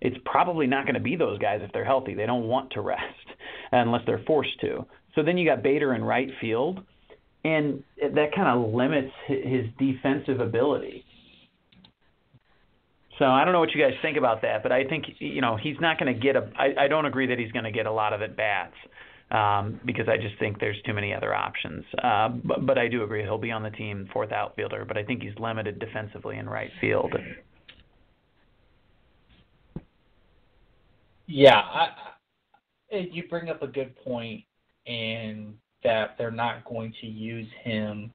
it's probably not going to be those guys if they're healthy. They don't want to rest <laughs> unless they're forced to. So then you got Bader in right field, and that kind of limits his defensive ability. So I don't know what you guys think about that, but I think you know he's not going to get a. I, I don't agree that he's going to get a lot of at bats um, because I just think there's too many other options. Uh, but, but I do agree he'll be on the team fourth outfielder, but I think he's limited defensively in right field. Yeah, I, you bring up a good point in that they're not going to use him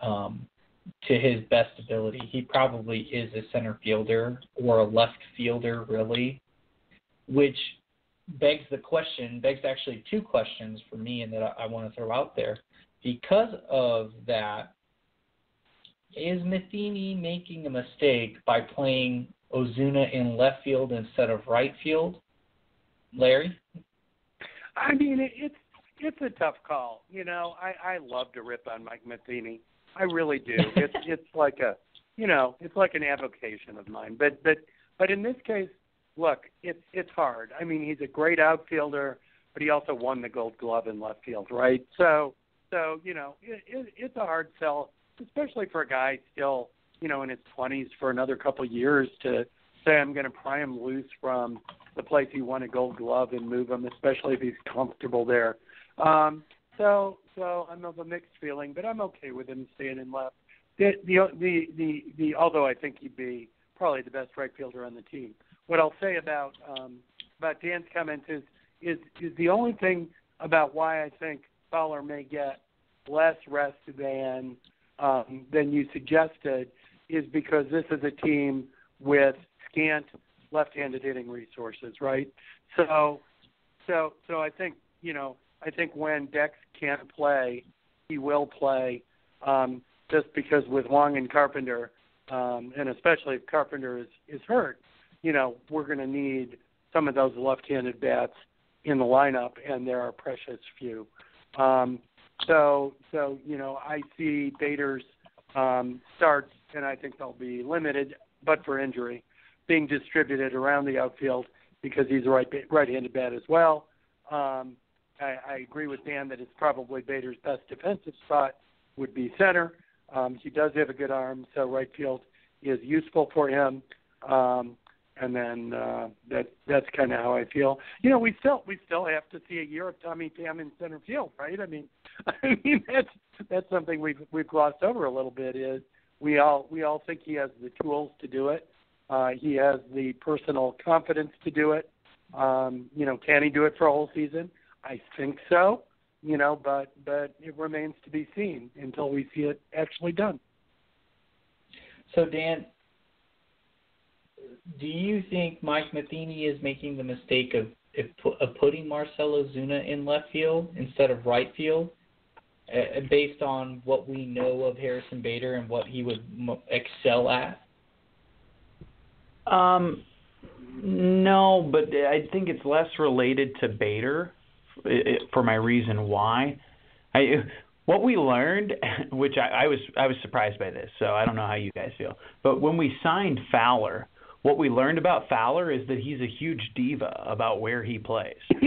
um, to his best ability. He probably is a center fielder or a left fielder, really, which begs the question, begs actually two questions for me and that I, I want to throw out there. Because of that, is Matheny making a mistake by playing Ozuna in left field instead of right field? Larry? I mean, it, it's it's a tough call. You know, I I love to rip on Mike Matheny. I really do. It's <laughs> it's like a, you know, it's like an avocation of mine. But but but in this case, look, it's it's hard. I mean, he's a great outfielder, but he also won the Gold Glove in left field, right? So so you know, it, it, it's a hard sell, especially for a guy still, you know, in his twenties for another couple years to say I'm going to pry him loose from the place he won a Gold Glove and move him, especially if he's comfortable there. Um, so so I'm of a mixed feeling, but I'm okay with him staying in left. The the the the, the although I think he'd be probably the best right fielder on the team. What I'll say about um, about Dan's comments is is is the only thing about why I think Fowler may get less rest than um, than you suggested is because this is a team with scant left-handed hitting resources, right? So so so I think you know I think when Dex can't play, he will play. Um, just because with Wong and Carpenter, um, and especially if Carpenter is is hurt, you know we're going to need some of those left-handed bats in the lineup, and there are precious few. Um, so so you know I see Bader's um, starts, and I think they'll be limited, but for injury, being distributed around the outfield because he's a right right-handed bat as well. Um, I, I agree with Dan that it's probably Bader's best defensive spot would be center. Um, he does have a good arm, so right field is useful for him. Um, and then uh, that that's kind of how I feel. You know, we still we still have to see a year of Tommy Pham in center field, right? I mean, <laughs> I mean that's that's something we've we've glossed over a little bit. Is we all we all think he has the tools to do it. Uh, he has the personal confidence to do it. Um, you know, can he do it for a whole season? I think so, you know, but but it remains to be seen until we see it actually done. So Dan, do you think Mike Matheny is making the mistake of of putting Marcell Ozuna in left field instead of right field, uh, based on what we know of Harrison Bader and what he would excel at? Um, no, but I think it's less related to Bader for my reason why. I what we learned, <laughs> which I, I was I was surprised by this, so I don't know how you guys feel, but when we signed Fowler, what we learned about Fowler is that he's a huge diva about where he plays, <laughs>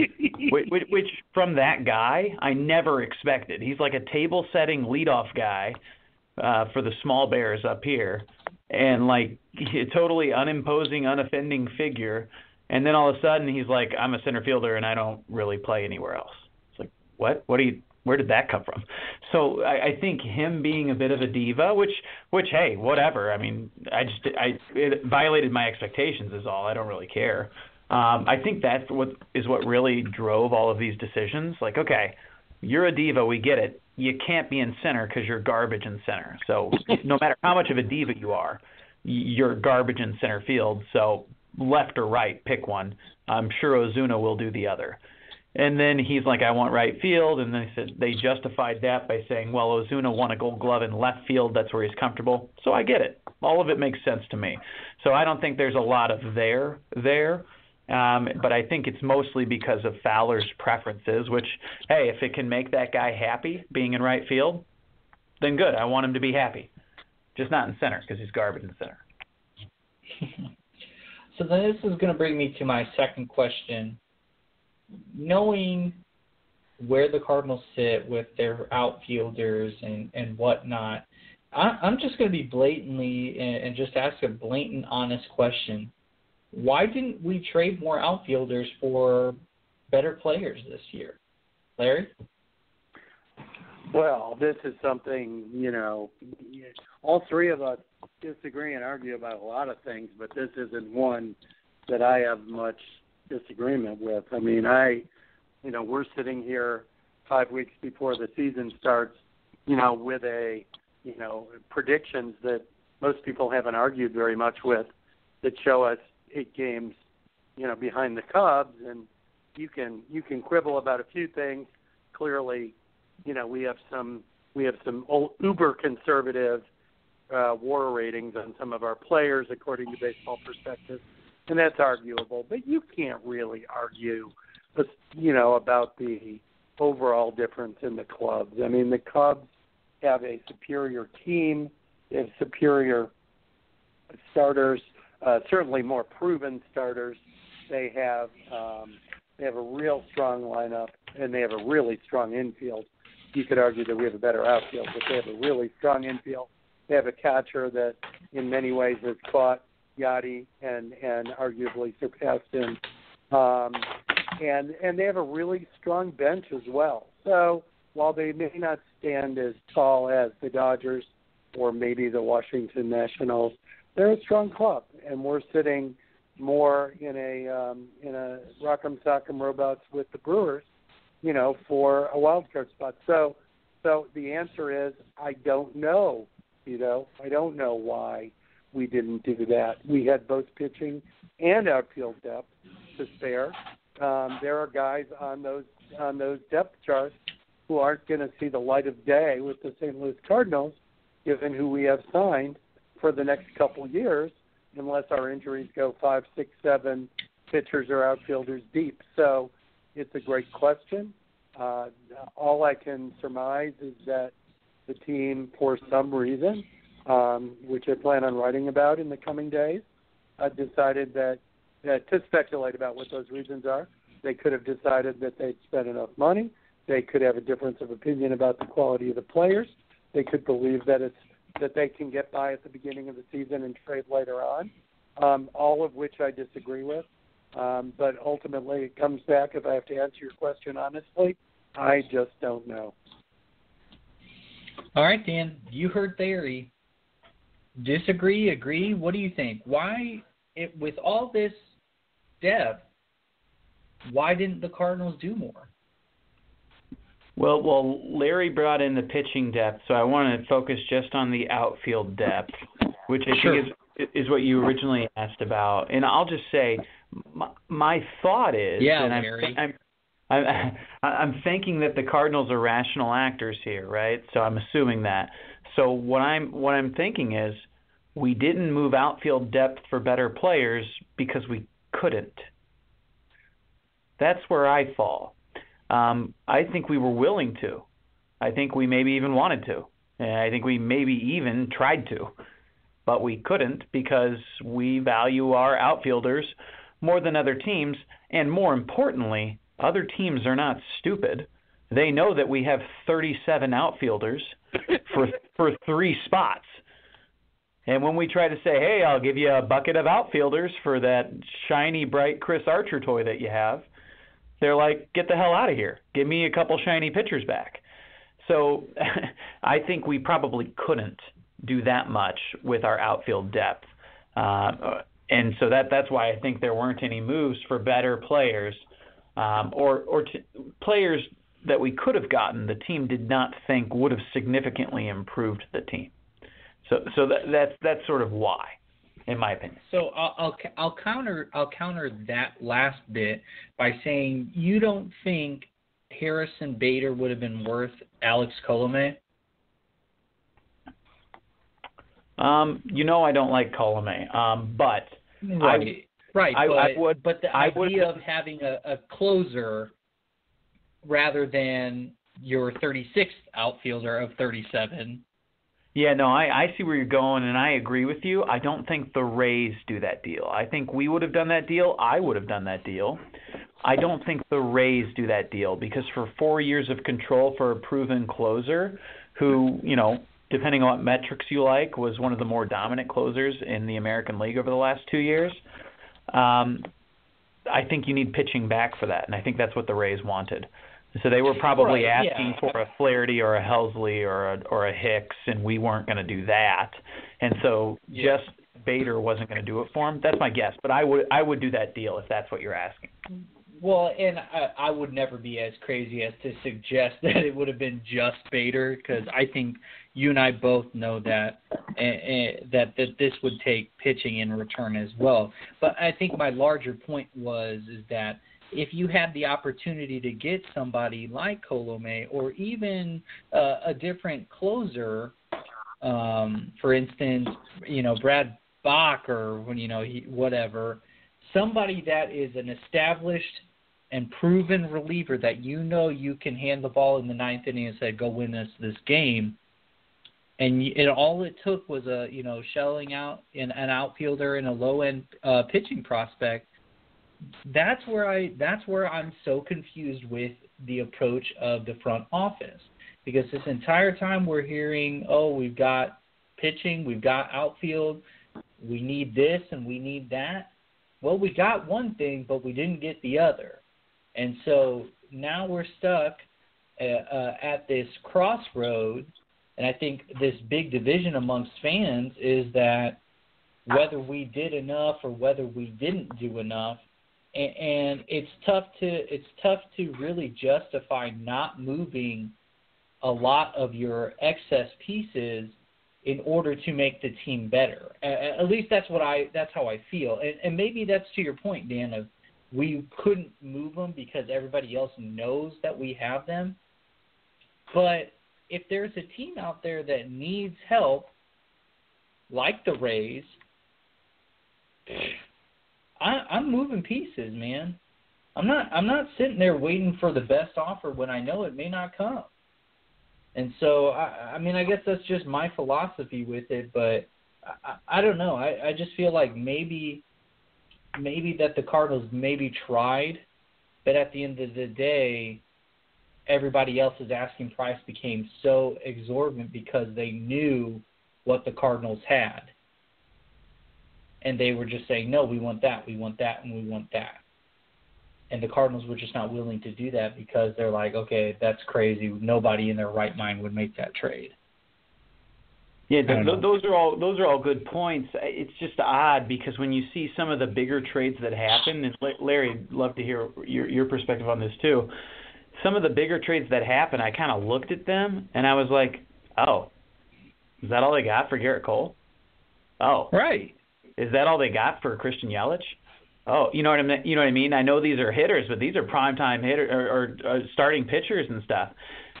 which, which from that guy I never expected. He's like a table-setting leadoff guy uh, for the small bears up here, and like a totally unimposing, unoffending figure. And then all of a sudden he's like, I'm a center fielder and I don't really play anywhere else. It's like, what? What are you? Where did that come from? So I, I think him being a bit of a diva, which which hey, whatever. I mean, I just I it violated my expectations is all. I don't really care. Um, I think that's what is what really drove all of these decisions. Like, okay, you're a diva, we get it. You can't be in center because you're garbage in center. So <laughs> no matter how much of a diva you are, you're garbage in center field. So left or right, pick one. I'm sure Ozuna will do the other. And then he's like, I want right field. And then they said they justified that by saying, well, Ozuna won a Gold Glove in left field. That's where he's comfortable. So I get it. All of it makes sense to me. So I don't think there's a lot of there there. Um, but I think it's mostly because of Fowler's preferences. Which, hey, if it can make that guy happy being in right field, then good. I want him to be happy. Just not in center because he's garbage in center. <laughs> so then this is going to bring me to my second question knowing where the Cardinals sit with their outfielders and and whatnot, I, I'm just going to be blatantly and, and just ask a blatant, honest question. Why didn't we trade more outfielders for better players this year, Larry? Well, this is something you know. All three of us disagree and argue about a lot of things, but this isn't one that I have much disagreement with. I mean, I, you know, we're sitting here five weeks before the season starts, you know, with a, you know, predictions that most people haven't argued very much with that show us eight games, you know, behind the Cubs, and you can you can quibble about a few things. Clearly, you know, we have some we have some old, uber conservative uh, WAR ratings on some of our players, according to Baseball Prospectus and that's arguable. But you can't really argue, you know, about the overall difference in the clubs. I mean, the Cubs have a superior team, they have superior starters, uh, certainly more proven starters. They have um, they have a real strong lineup, and they have a really strong infield. You could argue that we have a better outfield, but they have a really strong infield. They have a catcher that, in many ways, has caught Yadi and and arguably surpassed him. Um, and and they have a really strong bench as well. So while they may not stand as tall as the Dodgers or maybe the Washington Nationals, they're a strong club, and we're sitting more in a um, in a rock'em sock'em robots with the Brewers, you know, for a wild card spot. So so the answer is I don't know. You know, I don't know why we didn't do that. We had both pitching and outfield depth to spare. Um, there are guys on those on those depth charts who aren't going to see the light of day with the St. Louis Cardinals, given who we have signed for the next couple years, unless our injuries go five, six, seven pitchers or outfielders deep. So it's a great question. Uh, all I can surmise is that the team, for some reason, um, which I plan on writing about in the coming days, I decided that, to speculate about what those reasons are. They could have decided that they'd spent enough money. They could have a difference of opinion about the quality of the players. They could believe that it's that they can get by at the beginning of the season and trade later on. Um, all of which I disagree with. Um, but ultimately, it comes back. If I have to answer your question honestly, I just don't know. All right, Dan, you heard theory. Disagree? Agree? What do you think? Why, it, with all this depth, why didn't the Cardinals do more? Well, well, Larry brought in the pitching depth, so I want to focus just on the outfield depth, which I sure. think is is what you originally asked about. And I'll just say, my, my thought is, yeah, and Larry. I'm, I'm, I'm <laughs> I'm thinking that the Cardinals are rational actors here, right? So I'm assuming that. So what I'm what I'm thinking is we didn't move outfield depth for better players because we couldn't. That's where I fall. Um, I think we were willing to. I think we maybe even wanted to. And I think we maybe even tried to. But we couldn't because we value our outfielders more than other teams. And more importantly, other teams are not stupid. They know that we have 37 outfielders for <laughs> for three spots. And when we try to say, "Hey, I'll give you a bucket of outfielders for that shiny bright Chris Archer toy that you have," they're like, "Get the hell out of here. Give me a couple shiny pitchers back." So, <laughs> I think we probably couldn't do that much with our outfield depth. Uh, and so that that's why I think there weren't any moves for better players um, or or t- players that we could have gotten. The team did not think would have significantly improved the team. So so that, that's that's sort of why, in my opinion. So I'll, I'll I'll counter I'll counter that last bit by saying you don't think Harrison Bader would have been worth Alex Colome. Um, you know I don't like Colome, um, but right, I, right. I, but, I would, but the idea would, of having a, a closer rather than your 36th outfielder of 37. Yeah, no, I, I see where you're going, and I agree with you. I don't think the Rays do that deal. I think we would have done that deal. I would have done that deal. I don't think the Rays do that deal because for four years of control for a proven closer, who you know, depending on what metrics you like, was one of the more dominant closers in the American League over the last two years. Um, I think you need pitching back for that, and I think that's what the Rays wanted. So they were probably right, asking yeah. for a Flaherty or a Helsley or a, or a Hicks, and we weren't going to do that. And so Yeah. just Bader wasn't going to do it for him. That's my guess, but I would I would do that deal if that's what you're asking. Well, and I, I would never be as crazy as to suggest <laughs> that it would have been just Bader because I think you and I both know that uh, uh, that that this would take pitching in return as well. But I think my larger point was is that if you had the opportunity to get somebody like Colome or even uh, a different closer, um, for instance, you know Brad Brach or when you know he whatever, somebody that is an established and proven reliever that you know you can hand the ball in the ninth inning and say go win us this game. And, and all it took was a you know shelling out in an outfielder and a low end uh, pitching prospect that's where I that's where I'm so confused with the approach of the front office because this entire time we're hearing, oh, we've got pitching, we've got outfield, we need this and we need that. Well, we got one thing, but we didn't get the other, and so now we're stuck uh, uh, at this crossroad. And I think this big division amongst fans is that whether we did enough or whether we didn't do enough and, it's tough to it's tough to really justify not moving a lot of your excess pieces in order to make the team better. At, at least that's what I that's how I feel. And, and maybe that's to your point, Dan. Of we couldn't move them because everybody else knows that we have them. But if there's a team out there that needs help, like the Rays, I, I'm moving pieces, man. I'm not I'm not sitting there waiting for the best offer when I know it may not come. And so I I mean I guess that's just my philosophy with it, but I, I don't know. I, I just feel like maybe maybe that the Cardinals maybe tried, but at the end of the day, everybody else's asking price became so exorbitant because they knew what the Cardinals had and they were just saying, no, we want that, we want that, and we want that. And the Cardinals were just not willing to do that because they're like, okay, that's crazy. Nobody in their right mind would make that trade. Yeah, don't th- those are all those are all good points. It's just odd because when you see some of the bigger trades that happen, and Larry, I'd love to hear your your perspective on this too. Some of the bigger trades that happen, I kind of looked at them and I was like, oh, is that all they got for Gerrit Cole? Oh, Right. Is that all they got for Christian Yelich? Oh, you know what I mean. You know what I mean. I know these are hitters, but these are primetime hitter or, or, or starting pitchers and stuff.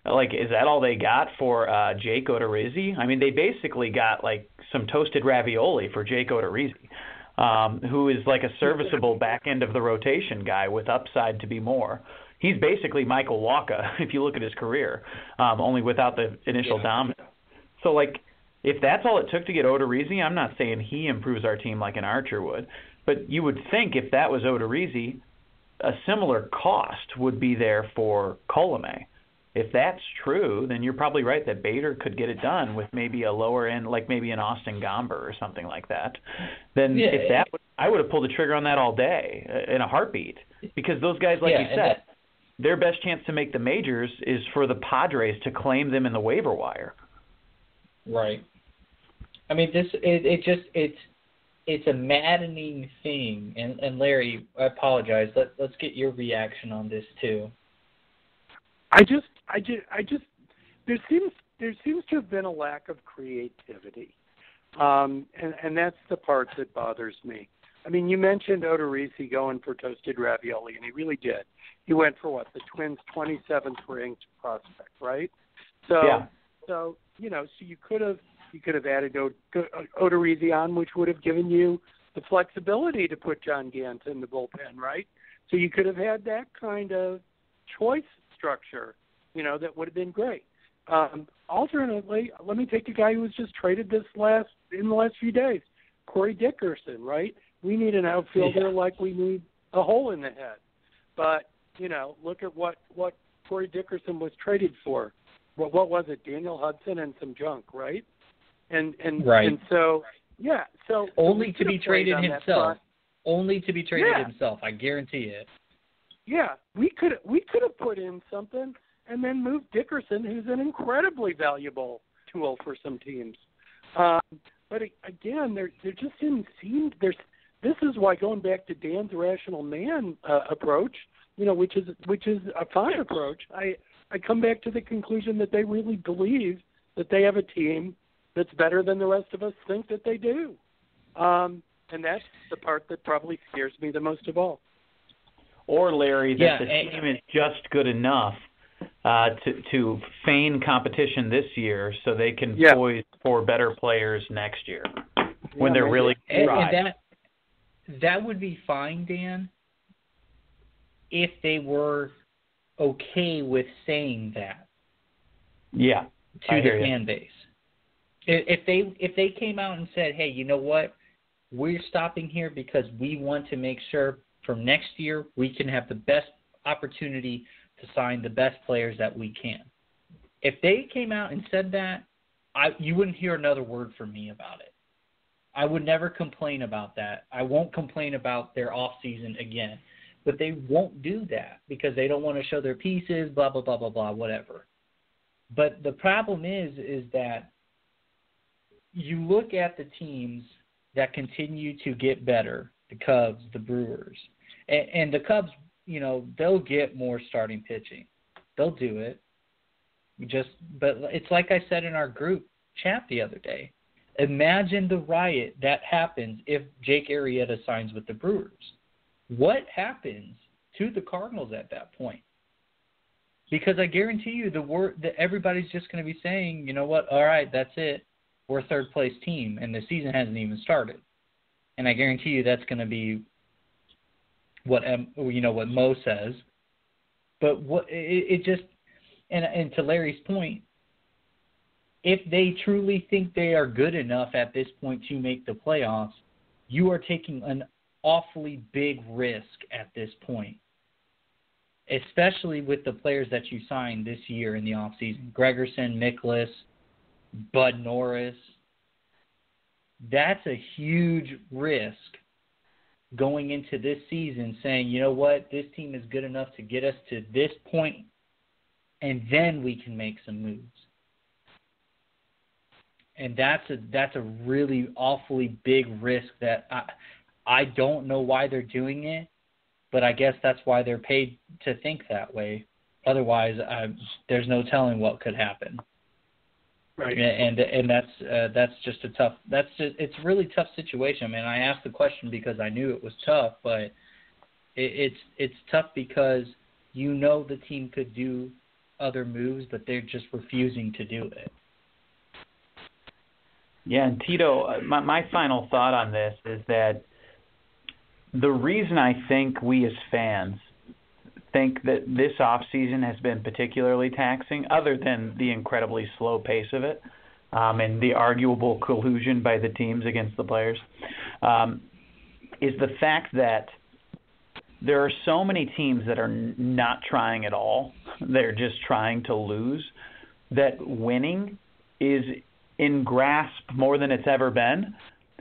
Like, is that all they got for uh, Jake Odorizzi? I mean, they basically got like some toasted ravioli for Jake Odorizzi, um, who is like a serviceable back end of the rotation guy with upside to be more. He's basically Michael Wacha <laughs> if you look at his career, um, only without the initial Yeah. dominance. So like, if that's all it took to get Odorizzi, I'm not saying he improves our team like an Archer would, but you would think if that was Odorizzi, a similar cost would be there for Colome. If that's true, then you're probably right that Bader could get it done with maybe a lower end, like maybe an Austin Gomber or something like that. Then Yeah. if that, would- I would have pulled the trigger on that all day uh, in a heartbeat because those guys, like Yeah, you said, that- their best chance to make the majors is for the Padres to claim them in the waiver wire. Right. I mean, this it, it just it's it's a maddening thing. And and Larry, I apologize. Let let's get your reaction on this too. I just, I just, I just, there seems there seems to have been a lack of creativity, um, and and that's the part that bothers me. I mean, you mentioned Odorizzi going for toasted ravioli, and he really did. He went for what the Twins' 27th ranked prospect, right? So, Yeah. so you know, so you could have you could have added O- Odorizzi on, which would have given you the flexibility to put John Gant in the bullpen, right? So you could have had that kind of choice structure, you know, that would have been great. Um, alternately, let me take a guy who was just traded this last in the last few days, Corey Dickerson, right? We need an outfielder Yeah. like we need a hole in the head. But you know, look at what what Corey Dickerson was traded for. What what was it? Daniel Hudson and some junk, right? And and Right. and so yeah, so Only to be traded himself. Only to be traded Yeah. himself. I guarantee it. Yeah, we could we could have put in something and then moved Dickerson, who's an incredibly valuable tool for some teams. Um, but again, there there just didn't seem there's. This is why going back to Dan's rational man uh, approach, you know, which is which is a fine approach. I I come back to the conclusion that they really believe that they have a team that's better than the rest of us think that they do. Um, and that's the part that probably scares me the most of all. Or Larry, that Yeah, the and- team is just good enough uh, to to feign competition this year, so they can Yeah. poise for better players next year when Yeah, they're maybe. really And, and that that would be fine, Dan, if they were okay with saying that yeah, to I the fan base. If they if they came out and said, "Hey, you know what? We're stopping here because we want to make sure for next year we can have the best opportunity to sign the best players that we can." If they came out and said that, I you wouldn't hear another word from me about it. I would never complain about that. I won't complain about their off season again. But they won't do that because they don't want to show their pieces, blah blah blah blah blah, whatever. But the problem is is that you look at the teams that continue to get better, the Cubs, the Brewers, and, and the Cubs, you know, they'll get more starting pitching. They'll do it. Just, but it's like I said in our group chat the other day. Imagine the riot that happens if Jake Arrieta signs with the Brewers. What happens to the Cardinals at that point? Because I guarantee you, the word that everybody's just going to be saying, you know what? All right, that's it. We're third place team, and the season hasn't even started. And I guarantee you, that's going to be what um, you know what Mo says. But what it, it just and and to Larry's point, if they truly think they are good enough at this point to make the playoffs, you are taking an awfully big risk at this point especially with the players that you signed this year in the offseason. Gregerson, Mikolas, Bud Norris. That's a huge risk going into this season saying, you know what, this team is good enough to get us to this point and then we can make some moves. And that's a that's a really awfully big risk that I I don't know why they're doing it but I guess that's why they're paid to think that way. Otherwise, I, there's no telling what could happen. Right. And and that's uh, that's just a tough. That's just, it's a really tough situation. I mean, I asked the question because I knew it was tough, but it, it's it's tough because you know the team could do other moves, but they're just refusing to do it. Yeah, and Tito, uh, my my final thought on this is that the reason I think we as fans think that this off season has been particularly taxing, other than the incredibly slow pace of it um, and the arguable collusion by the teams against the players, um, is the fact that there are so many teams that are not trying at all. <laughs> They're just trying to lose. That winning is in grasp more than it's ever been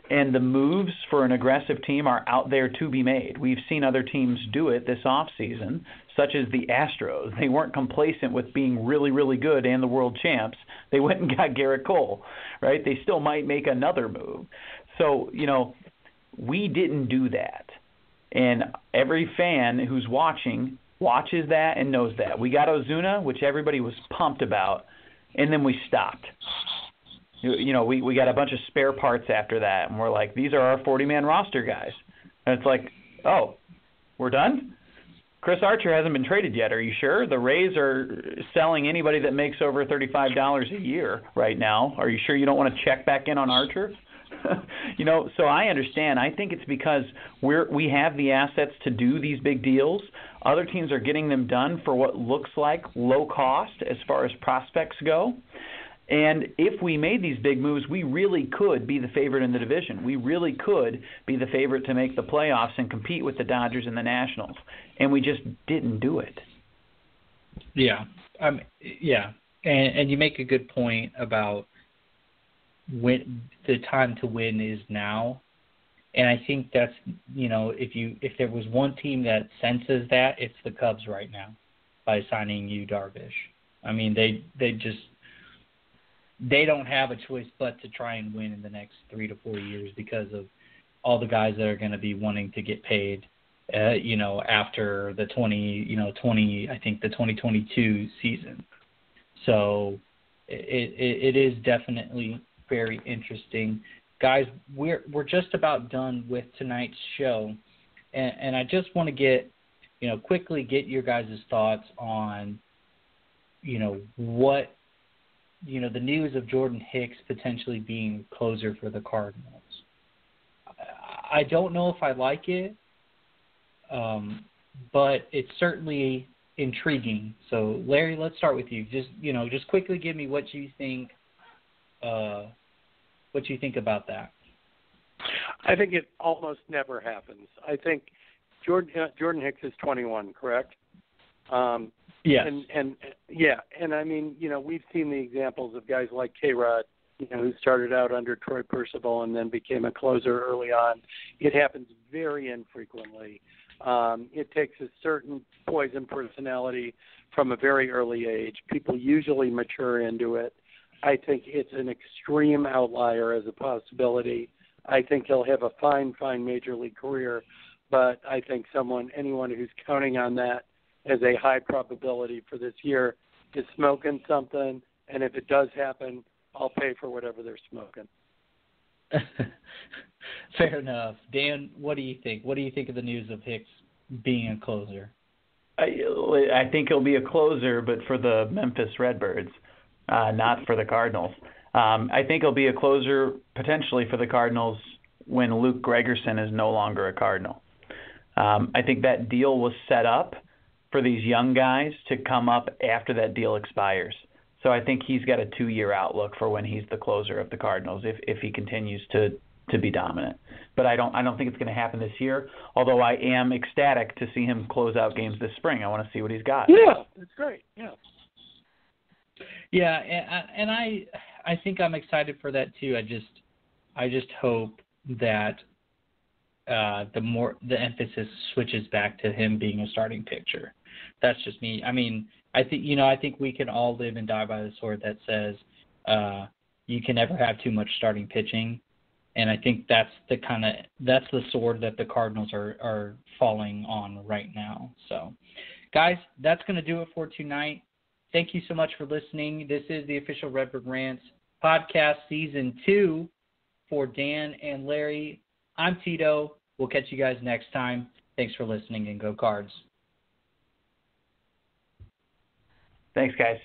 and the moves for an aggressive team are out there to be made. We've seen other teams do it this offseason, such as the Astros. They weren't complacent with being really, really good and the world champs. They went and got Gerrit Cole, right? They still might make another move. So, you know, we didn't do that. And every fan who's watching watches that and knows that. We got Ozuna, which everybody was pumped about, and then we stopped you know, we we got a bunch of spare parts after that, and we're like, these are our 40 man roster guys, and it's like, oh, we're done. Chris Archer hasn't been traded yet. Are you sure? The Rays are selling anybody that makes over thirty-five dollars a year right now. Are you sure you don't want to check back in on Archer? <laughs> you know, so I understand. I think it's because we're we have the assets to do these big deals. Other teams are getting them done for what looks like low cost as far as prospects go. And if we made these big moves, we really could be the favorite in the division. We really could be the favorite to make the playoffs and compete with the Dodgers and the Nationals. And we just didn't do it. Yeah. Um yeah. And and you make a good point about when the time to win is now. And I think that's you know, if you if there was one team that senses that, it's the Cubs right now by signing Yu Darvish. I mean, they they just they don't have a choice but to try and win in the next three to four years because of all the guys that are going to be wanting to get paid. Uh, you know, after the 20, you know, 20, I think the 2022 season. So it, it, it is definitely very interesting, guys. We're we're just about done with tonight's show, and, and I just want to get, you know, quickly get your guys' thoughts on, you know, what you know the news of Jordan Hicks potentially being closer for the Cardinals. I don't know if I like it, um, but it's certainly intriguing. So, Larry, let's start with you. Just you know, just quickly give me what you think. Uh, what you think about that? I think it almost never happens. I think Jordan Jordan Hicks is 21, correct? Um, Yes. And and yeah, and I mean, you know, we've seen the examples of guys like K Rod, you know, who started out under Troy Percival and then became a closer early on. It happens very infrequently. Um, it takes a certain poison personality from a very early age. People usually mature into it. I think it's an extreme outlier as a possibility. I think he'll have a fine, fine major league career, but I think someone, anyone who's counting on that as a high probability for this year is smoking something, and if it does happen, I'll pay for whatever they're smoking. <laughs> Fair enough, Dan. What do you think? What do you think of the news of Hicks being a closer? I, I think he'll be a closer, but for the Memphis Redbirds, uh, not for the Cardinals. Um, I think he'll be a closer potentially for the Cardinals when Luke Gregerson is no longer a Cardinal. Um, I think that deal was set up for these young guys to come up after that deal expires. So I think he's got a two-year outlook for when he's the closer of the Cardinals if if he continues to to be dominant. But I don't I don't think it's going to happen this year. Although I am ecstatic to see him close out games this spring. I want to see what he's got. Yeah, that's great. Yeah. Yeah, and, and I I think I'm excited for that too. I just I just hope that uh, the more the emphasis switches back to him being a starting pitcher that's just me. I mean, I think you know, I think we can all live and die by the sword that says uh, you can never have too much starting pitching, and I think that's the kind of that's the sword that the Cardinals are are falling on right now. So, guys, that's going to do it for tonight. Thank you so much for listening. This is the official Redbird Rants podcast season two for Dan and Larry. I'm Tito. We'll catch you guys next time. Thanks for listening and go cards. Thanks, guys.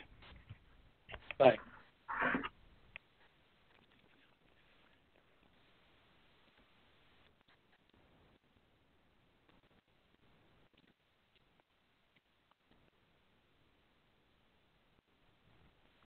Bye.